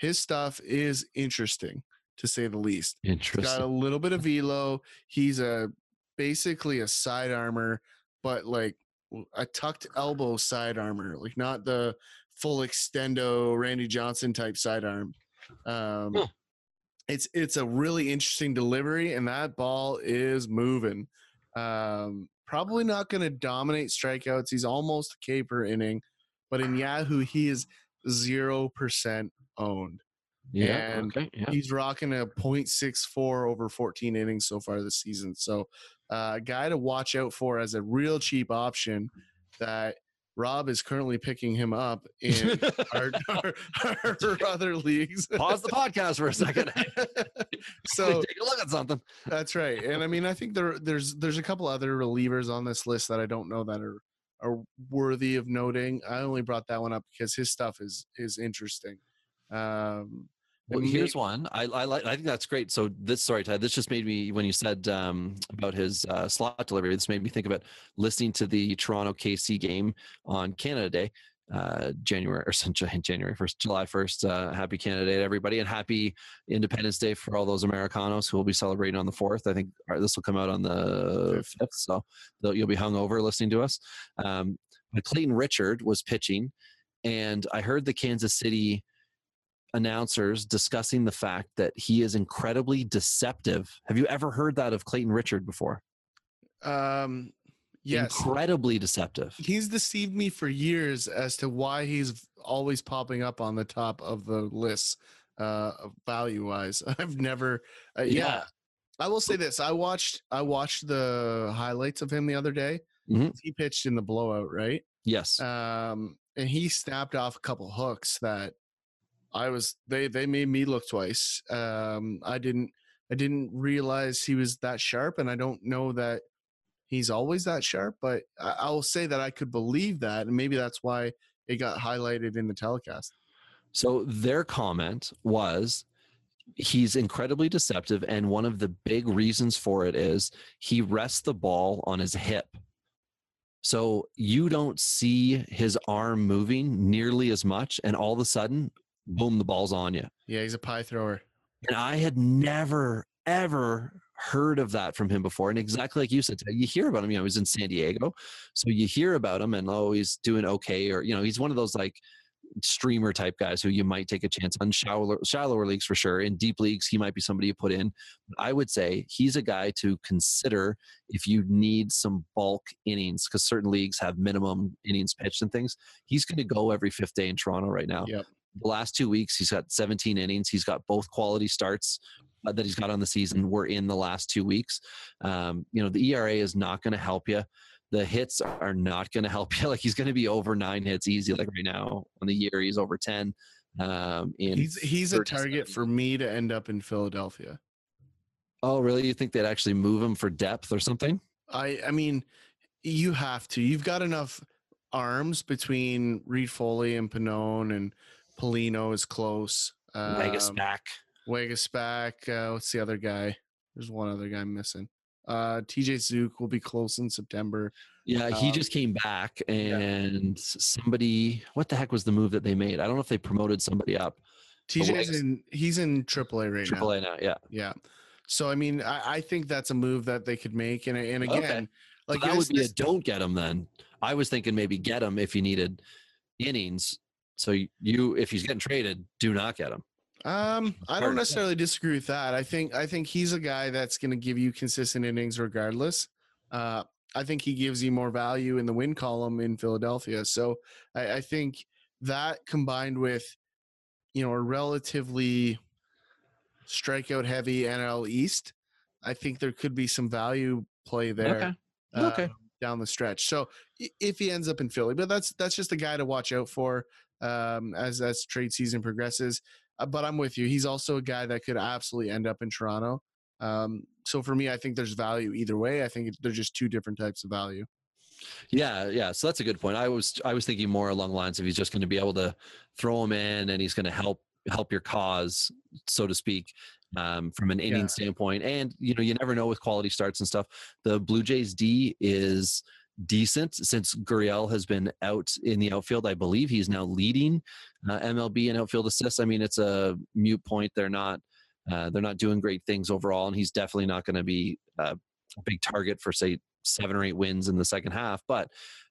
His stuff is interesting to say the least. He's got a little bit of velo. He's a basically a side armor, but like a tucked elbow side armor, like not the full extendo Randy Johnson type sidearm. Um, Huh. It's it's a really interesting delivery, and that ball is moving. Um, probably not going to dominate strikeouts. He's almost a K per inning, but in Yahoo he is zero percent owned. Yeah. and okay. Yeah. He's rocking a 0.64 over 14 innings so far this season. So, uh, a guy to watch out for as a real cheap option that Rob is currently picking him up in our, <laughs> our, our other leagues. Pause the podcast for a second. <laughs> <laughs> so take a look at something. that's right. And I mean, I think there there's there's a couple other relievers on this list that I don't know that are are worthy of noting. I only brought that one up because his stuff is is interesting. Um, Well, here's one. I, I like. I think that's great. So this, sorry, Ted. This just made me when you said um, about his uh, slot delivery. This made me think about listening to the Toronto KC game on Canada Day, uh, January or <laughs> January first, July first. Uh, happy Canada Day to everybody, and happy Independence Day for all those Americanos who will be celebrating on the fourth. I think uh, this will come out on the Fifth. so you'll be hung over listening to us. Um, Clayton Richard was pitching, and I heard the Kansas City announcers discussing the fact that he is incredibly deceptive. Have you ever heard that of Clayton Richard before? Um, yes, Incredibly deceptive. he's deceived me for years as to why he's always popping up on the top of the lists, uh, value wise. <laughs> I've never, uh, yeah. Yeah. I will say this: I watched, I watched the highlights of him the other day. Mhm. He pitched in the blowout, right? Yes. Um, and he snapped off a couple hooks that I was they they made me look twice. Um, I didn't I didn't realize he was that sharp, and I don't know that he's always that sharp. But I, will say that I could believe that, and maybe that's why it got highlighted in the telecast. So their comment was he's incredibly deceptive. And one of the big reasons for it is he rests the ball on his hip. So you don't see his arm moving nearly as much. And all of a sudden, boom, the ball's on you. Yeah, he's a pie thrower. And I had never, ever heard of that from him before. And exactly like you said, you hear about him, you know, he's in San Diego. So you hear about him and, oh, he's doing okay. Or, you know, he's one of those like streamer type guys who you might take a chance on shallower, shallower leagues for sure. In deep leagues, he might be somebody you put in. But I would say he's a guy to consider if you need some bulk innings because certain leagues have minimum innings pitched and things. He's going to go every fifth day in Toronto right now Yep. The last two weeks he's got 17 innings. He's got both quality starts uh, that he's got on the season were in the last two weeks. Um, you know the era is not going to help you the hits are not going to help you <laughs> like he's going to be over nine hits easy like right now on the year. He's over 10 um in He's he's a target for me to end up in Philadelphia. oh really? You think they'd actually move him for depth or something? I I mean, you have to. You've got enough arms between Reid-Foley and Pannone and Paulino is close. Um, Waguespack Vegas back. Uh, what's the other guy? There's one other guy missing. Uh, TJ Zeuch will be close in September. Yeah, he Um, just came back, and somebody. What the heck was the move that they made? I don't know if they promoted somebody up. TJ's in he's in AAA right now. Triple A now. Yeah, Yeah. So I mean, I, I think that's a move that they could make, and and Okay. again, so like that this- would be a don't get him then. I was thinking maybe get him if you needed innings. So you, if he's getting traded, do not get him. Um, I don't necessarily disagree with that. I think I think he's a guy that's going to give you consistent innings regardless. Uh, I think he gives you more value in the win column in Philadelphia. So I, I think that combined with you know a relatively strikeout heavy NL East, I think there could be some value play there. Okay. Okay. um, down the stretch. So if he ends up in Philly, but that's that's just a guy to watch out for um, as as trade season progresses. Uh, but I'm with you. He's also a guy that could absolutely end up in Toronto. Um, so for me, I think there's value either way. I think they're just two different types of value. Yeah, yeah. So that's a good point. I was I was thinking more along the lines of he's just going to be able to throw him in and he's going to help help your cause, so to speak, um, from an inning Yeah. standpoint. And you know, you never know with quality starts and stuff. The Blue Jays D is decent since Gurriel has been out in the outfield. I believe he's now leading uh, MLB in outfield assists. I mean, it's a mute point. They're not uh, they're not doing great things overall, and he's definitely not going to be uh, a big target for say seven or eight wins in the second half. But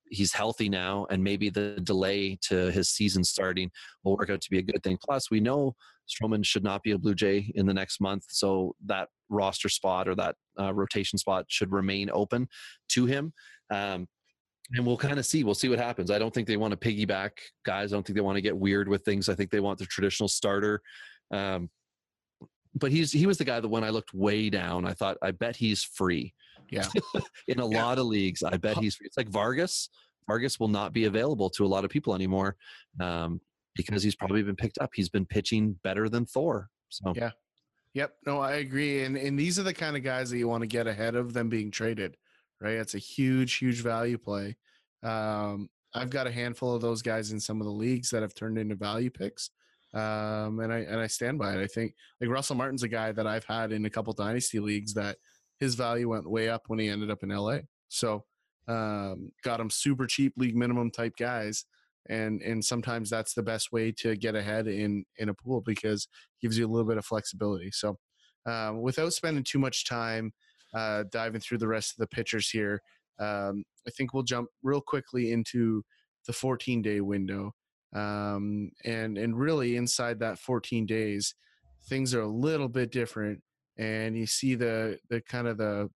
he's healthy now, and maybe the delay to his season starting will work out to be a good thing. Plus, we know Stroman should not be a Blue Jay in the next month, so that roster spot or that uh, rotation spot should remain open to him. Um, and we'll kind of see. We'll see what happens. I don't think they want to piggyback guys. I don't think they want to get weird with things. I think they want the traditional starter. Um, but he's he was the guy that when I looked way down, I thought I bet he's free. Yeah. <laughs> In a Yeah. lot of leagues, I bet he's free. It's like Vargas. Vargas will not be available to a lot of people anymore um, because he's probably been picked up. He's been pitching better than Thor. So Yeah. Yep. No, I agree. And and these are the kind of guys that you want to get ahead of them being traded, right? It's a huge, huge value play. Um, I've got a handful of those guys in some of the leagues that have turned into value picks. Um, and I and I stand by it. I think like Russell Martin's a guy that I've had in a couple dynasty leagues that his value went way up when he ended up in LA. So um, got him super cheap league minimum type guys. And and sometimes that's the best way to get ahead in in a pool because gives you a little bit of flexibility. So, um, without spending too much time uh, diving through the rest of the pitchers here, um, I think we'll jump real quickly into the 14 day window. Um, and and really inside that 14 days, things are a little bit different, and you see the the kind of the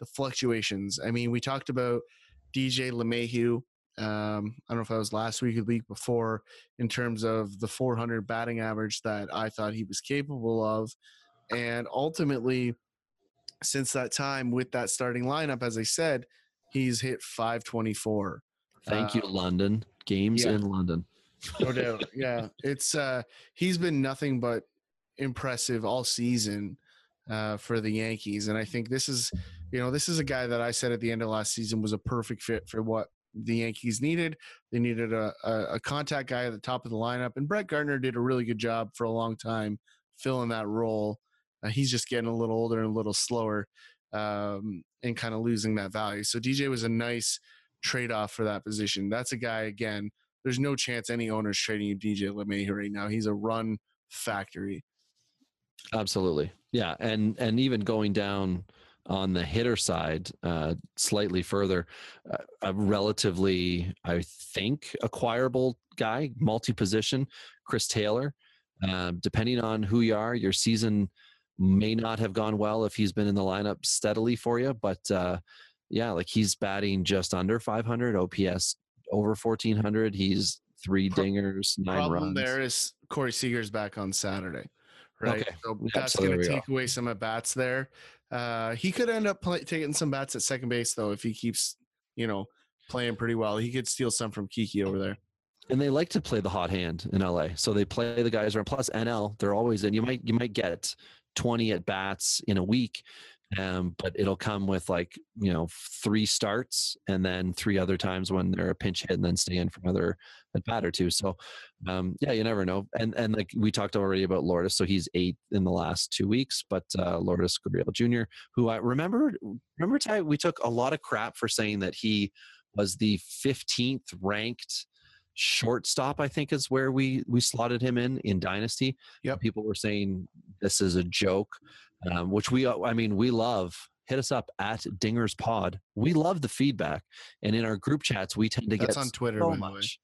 the fluctuations. I mean, we talked about DJ LeMahieu. Um, I don't know if that was last week or the week before, in terms of the 400 batting average that I thought he was capable of. And ultimately, since that time with that starting lineup, as I said, he's hit 524. thank you, Uh, London. Games yeah. in London. No <laughs> doubt. Yeah. It's uh he's been nothing but impressive all season uh for the Yankees. And I think this is you know, this is a guy that I said at the end of last season was a perfect fit for what the Yankees needed. They needed a, a, a contact guy at the top of the lineup, and Brett Gardner did a really good job for a long time filling that role. Uh, he's just getting a little older and a little slower, um, and kind of losing that value. So DJ was a nice trade off for that position. That's a guy again. There's no chance any owner's trading you DJ LeMahieu right now. He's a run factory. Absolutely. Yeah. And and even going down on the hitter side uh, slightly further, uh, a relatively, I think, acquirable guy, multi position, Chris Taylor. Um, depending on who you are, your season may not have gone well if he's been in the lineup steadily for you. But uh, yeah, like he's batting just under 500, OPS over 1400. He's three dingers, nine Problem runs. there is Corey Seager's back on Saturday, right? Okay. So that's going to take away some at bats there. Uh, he could end up play, taking some bats at second base though if he keeps, you know, playing pretty well. He could steal some from Kiki over there. and they like to play the hot hand in LA. So they play the guys around. Plus NL, they're always in. You might you might get twenty at bats in a week, um, but it'll come with like you know three starts and then three other times when they're a pinch hit and then stay in for another at bat or two. So um, yeah, you never know. And and like we talked already about Lourdes, so he's eight in the last two weeks. But uh, Lourdes Gurriel Jr., who I remember remember Ty, we took a lot of crap for saying that he was the 15th ranked shortstop i think is where we we slotted him in in dynasty Yeah, people were saying this is a joke um, which we uh, i mean we love hit us up at dingers pod we love the feedback and in our group chats we tend to That's get on Twitter, so by the way. much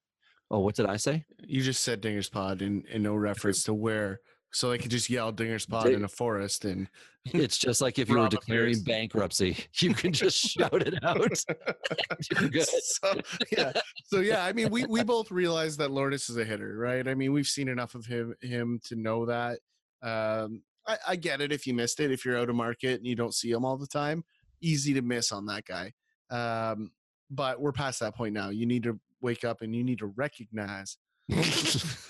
oh what did i say You just said Dinger's Pod in, in no reference to where. So they could just yell Dinger's Pod in a forest and it's just like <laughs> if you were declaring appears. bankruptcy <laughs> you can just shout it out <laughs> You're good. so yeah. So yeah, I mean we we both realize that Lourdes is a hitter, right? I mean, we've seen enough of him him to know that. Um I, I get it if you missed it, if you're out of market and you don't see him all the time, easy to miss on that guy. Um, but we're past that point now. You need to wake up and you need to recognize <laughs>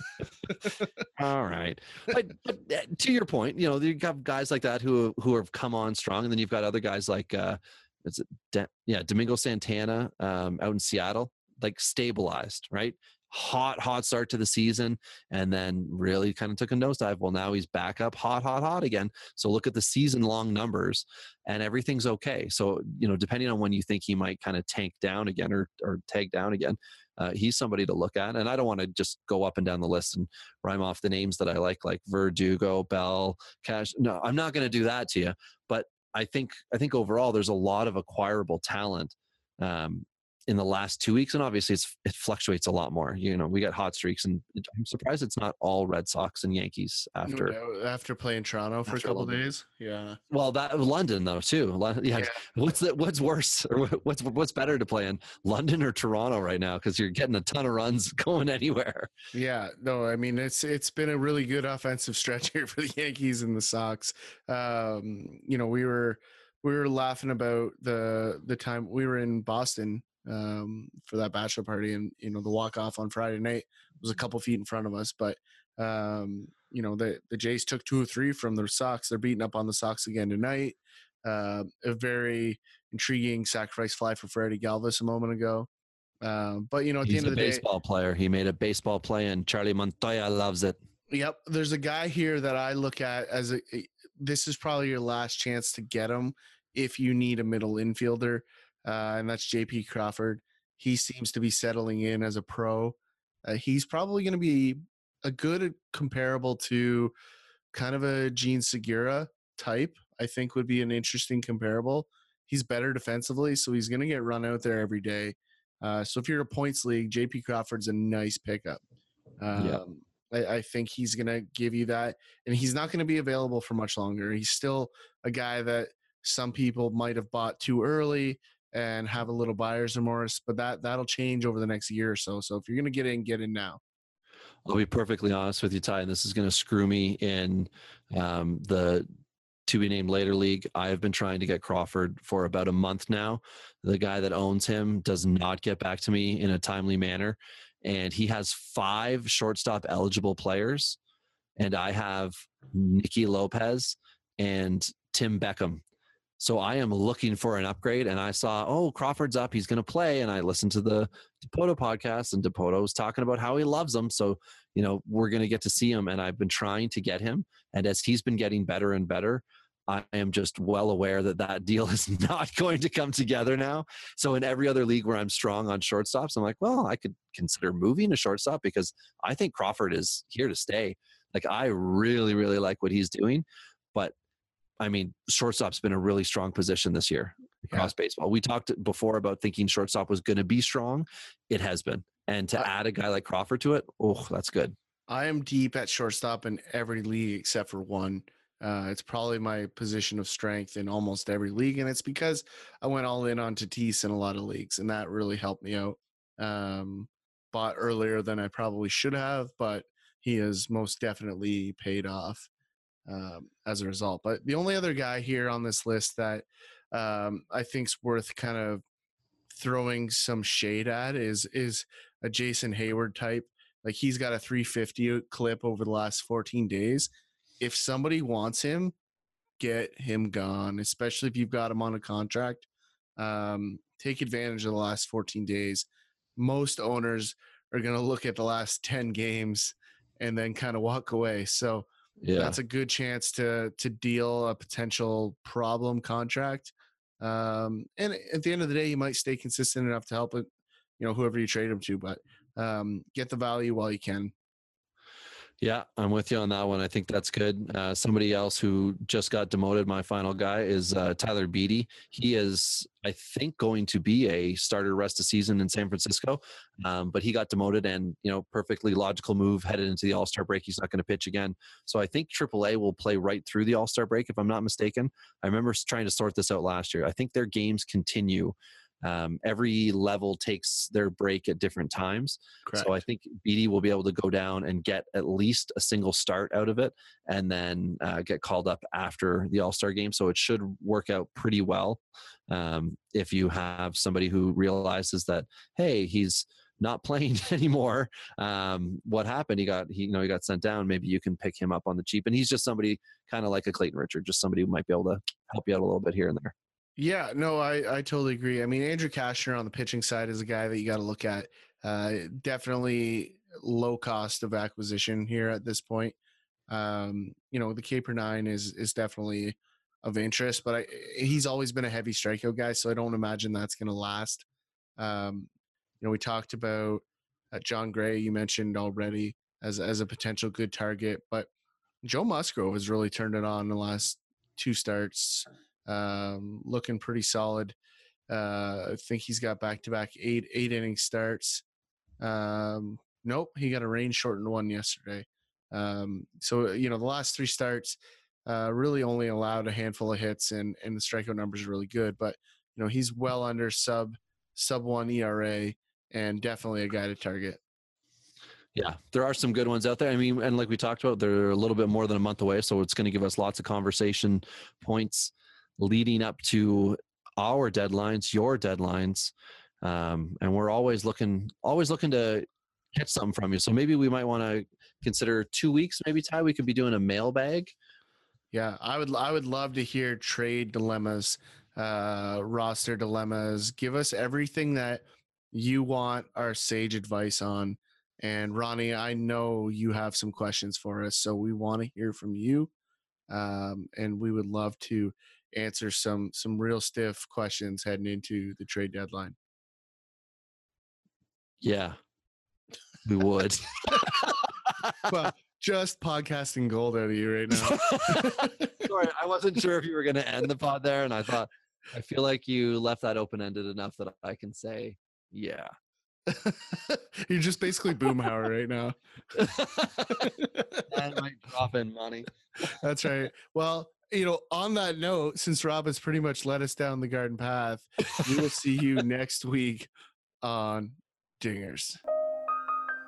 <laughs> All right, but, but uh, to your point, you know, you got guys like that who who have come on strong, and then you've got other guys like, uh, is it, De- yeah, Domingo Santana um, out in Seattle, like stabilized, right? Hot, hot start to the season, and then really kind of took a nosedive. Well, now he's back up, hot, hot, hot again. So look at the season-long numbers, and everything's okay. So you know, depending on when you think he might kind of tank down again or or tag down again, uh, he's somebody to look at. And I don't want to just go up and down the list and rhyme off the names that I like, like Verdugo, Bell, Cash. No, I'm not going to do that to you. But I think I think overall there's a lot of acquirable talent um, in the last two weeks, and obviously it's it fluctuates a lot more. You know, we got hot streaks, and I'm surprised it's not all Red Sox and Yankees after. after playing Toronto for a couple days. Yeah. Well, that London though too. Yeah, Yeah. <laughs> what's the, what's worse or what's what's better to play in London or Toronto right now? Because you're getting a ton of runs <laughs> going anywhere. Yeah, no, I mean it's it's been a really good offensive <laughs> stretch here for the Yankees and the Sox. Um, you know, we were we were laughing about the the time we were in Boston um, for that bachelor party, and you know the walk off on Friday night was a couple feet in front of us, but um, you know the the Jays took two or three from the Sox. They're beating up on the Sox again tonight. Uh, a very intriguing sacrifice fly for Freddy Galvis a moment ago. Um, but you know, at He's the end of the day, baseball player. He made a baseball play, and Charlie Montoyo loves it. Yep. There's a guy here that I look at as a- This is probably your last chance to get him if you need a middle infielder, uh, and that's J.P. Crawford. He seems to be settling in as a pro. Uh, he's probably going to be a good comparable to kind of a Jean Segura type. I think would be an interesting comparable. He's better defensively, so he's going to get run out there every day. Uh, so if you're a points league, J.P. Crawford's a nice pickup. Um, Yeah. I, I think he's going to give you that, and he's not going to be available for much longer. He's still a guy that some people might have bought too early and have a little buyer's remorse, but that that'll change over the next year or so. So if you're to get in, get in now. I'll be perfectly honest with you, Ty, and this is to screw me in um, the to be named later league. I have been trying to get Crawford for about a month now. The guy that owns him does not get back to me in a timely manner, and he has five shortstop eligible players, and I have Nicky Lopez and Tim Beckham. So I am looking for an upgrade, and I saw, oh, Crawford's up. He's going to play, and I listened to the Dipoto podcast, and Dipoto was talking about how he loves him. So you know, we're going to get to see him. And I've been trying to get him. And as he's been getting better and better, I am just well aware that that deal <laughs> is not going to come together now. So in every other league where I'm strong on shortstops, I'm like, well, I could consider moving a shortstop because I think Crawford is here to stay. Like I really, really like what he's doing. But I mean, shortstop's been a really strong position this year across baseball. We talked before about thinking shortstop was going to be strong. It has been. And to I- add a guy like Crawford to it, oh, that's good. I am deep at shortstop in every league except for one. Uh, it's probably my position of strength in almost every league, and it's because I went all in on Tatis in a lot of leagues, and that really helped me out. Um, bought earlier than I probably should have, but he has most definitely paid off um, as a result. But the only other guy here on this list that um, I think's worth kind of throwing some shade at is is a Jason Heyward type. Like he's got a 350 clip over the last 14 days. If somebody wants him, get him gone, especially if you've got him on a contract. Um, take advantage of the last 14 days. Most owners are going to look at the last 10 games and then kind of walk away. So Yeah. that's a good chance to to deal a potential problem contract. Um, and at the end of the day, you might stay consistent enough to help it, you know, whoever you trade him to, but um, get the value while you can. Yeah, I'm with you on that one. I think that's good. Uh, somebody else who just got demoted, my final guy, is uh, Tyler Beede. He is, I think, going to be a starter rest of season in San Francisco, um, but he got demoted, and you know, perfectly logical move headed into the All Star break. He's not going to pitch again, so I think AAA will play right through the All Star break, if I'm not mistaken. I remember trying to sort this out last year. I think their games continue. Um, every level takes their break at different times. So I think BD will be able to go down and get at least a single start out of it, and then uh, get called up after the All Star game. So it should work out pretty well um, if you have somebody who realizes that hey, he's not <laughs> playing anymore. Um, what happened? He got he you know he got sent down. Maybe you can pick him up on the cheap, and he's just somebody kind of like a Clayton Richard, just somebody who might be able to help you out a little bit here and there. Yeah, no, I, I totally agree. I mean, Andrew Cashner on the pitching side is a guy that you got to look at. Uh, definitely low cost of acquisition here at this point. Um, you know, the K per nine is is definitely of interest, but I, he's always been a heavy strikeout guy, so I don't imagine that's going to last. Um, you know, we talked about uh, Jon Gray. You mentioned already as as a potential good target, but Joe Musgrove has really turned it on in the last two starts um, looking pretty solid. Uh, I think he's got back to back eight eight inning starts. Um, nope, he got a rain shortened one yesterday. Um, so you know the last three starts uh, really only allowed a handful of hits, and and the strikeout numbers are really good. But you know he's well under sub sub one ERA, and definitely a guy to target. Yeah, there are some good ones out there. I mean, and like we talked about, they're a little bit more than a month away, so it's going to give us lots of conversation points leading up to our deadlines, your deadlines, um, and we're always looking, always looking to catch something from you. So maybe we might want to consider two weeks. Maybe Ty, we could be doing a mailbag. Yeah, I would I would love to hear trade dilemmas, uh, roster dilemmas. Give us everything that you want our sage advice on. And Ronnie, I know you have some questions for us, so we want to hear from you. Um, and we would love to answer some some real stiff questions heading into the trade deadline. Yeah, we would. Well, just podcasting gold out of you right now. <laughs> Sorry, I wasn't sure if you were going to end the pod there, and I thought I feel like you left that open ended enough that I can say, yeah. <laughs> You're just basically Boomhauer right now. <laughs> that might drop in money. That's right. Well, you know, on that note, since Rob has pretty much led us down the garden path, we will see you <laughs> next week on Dingers.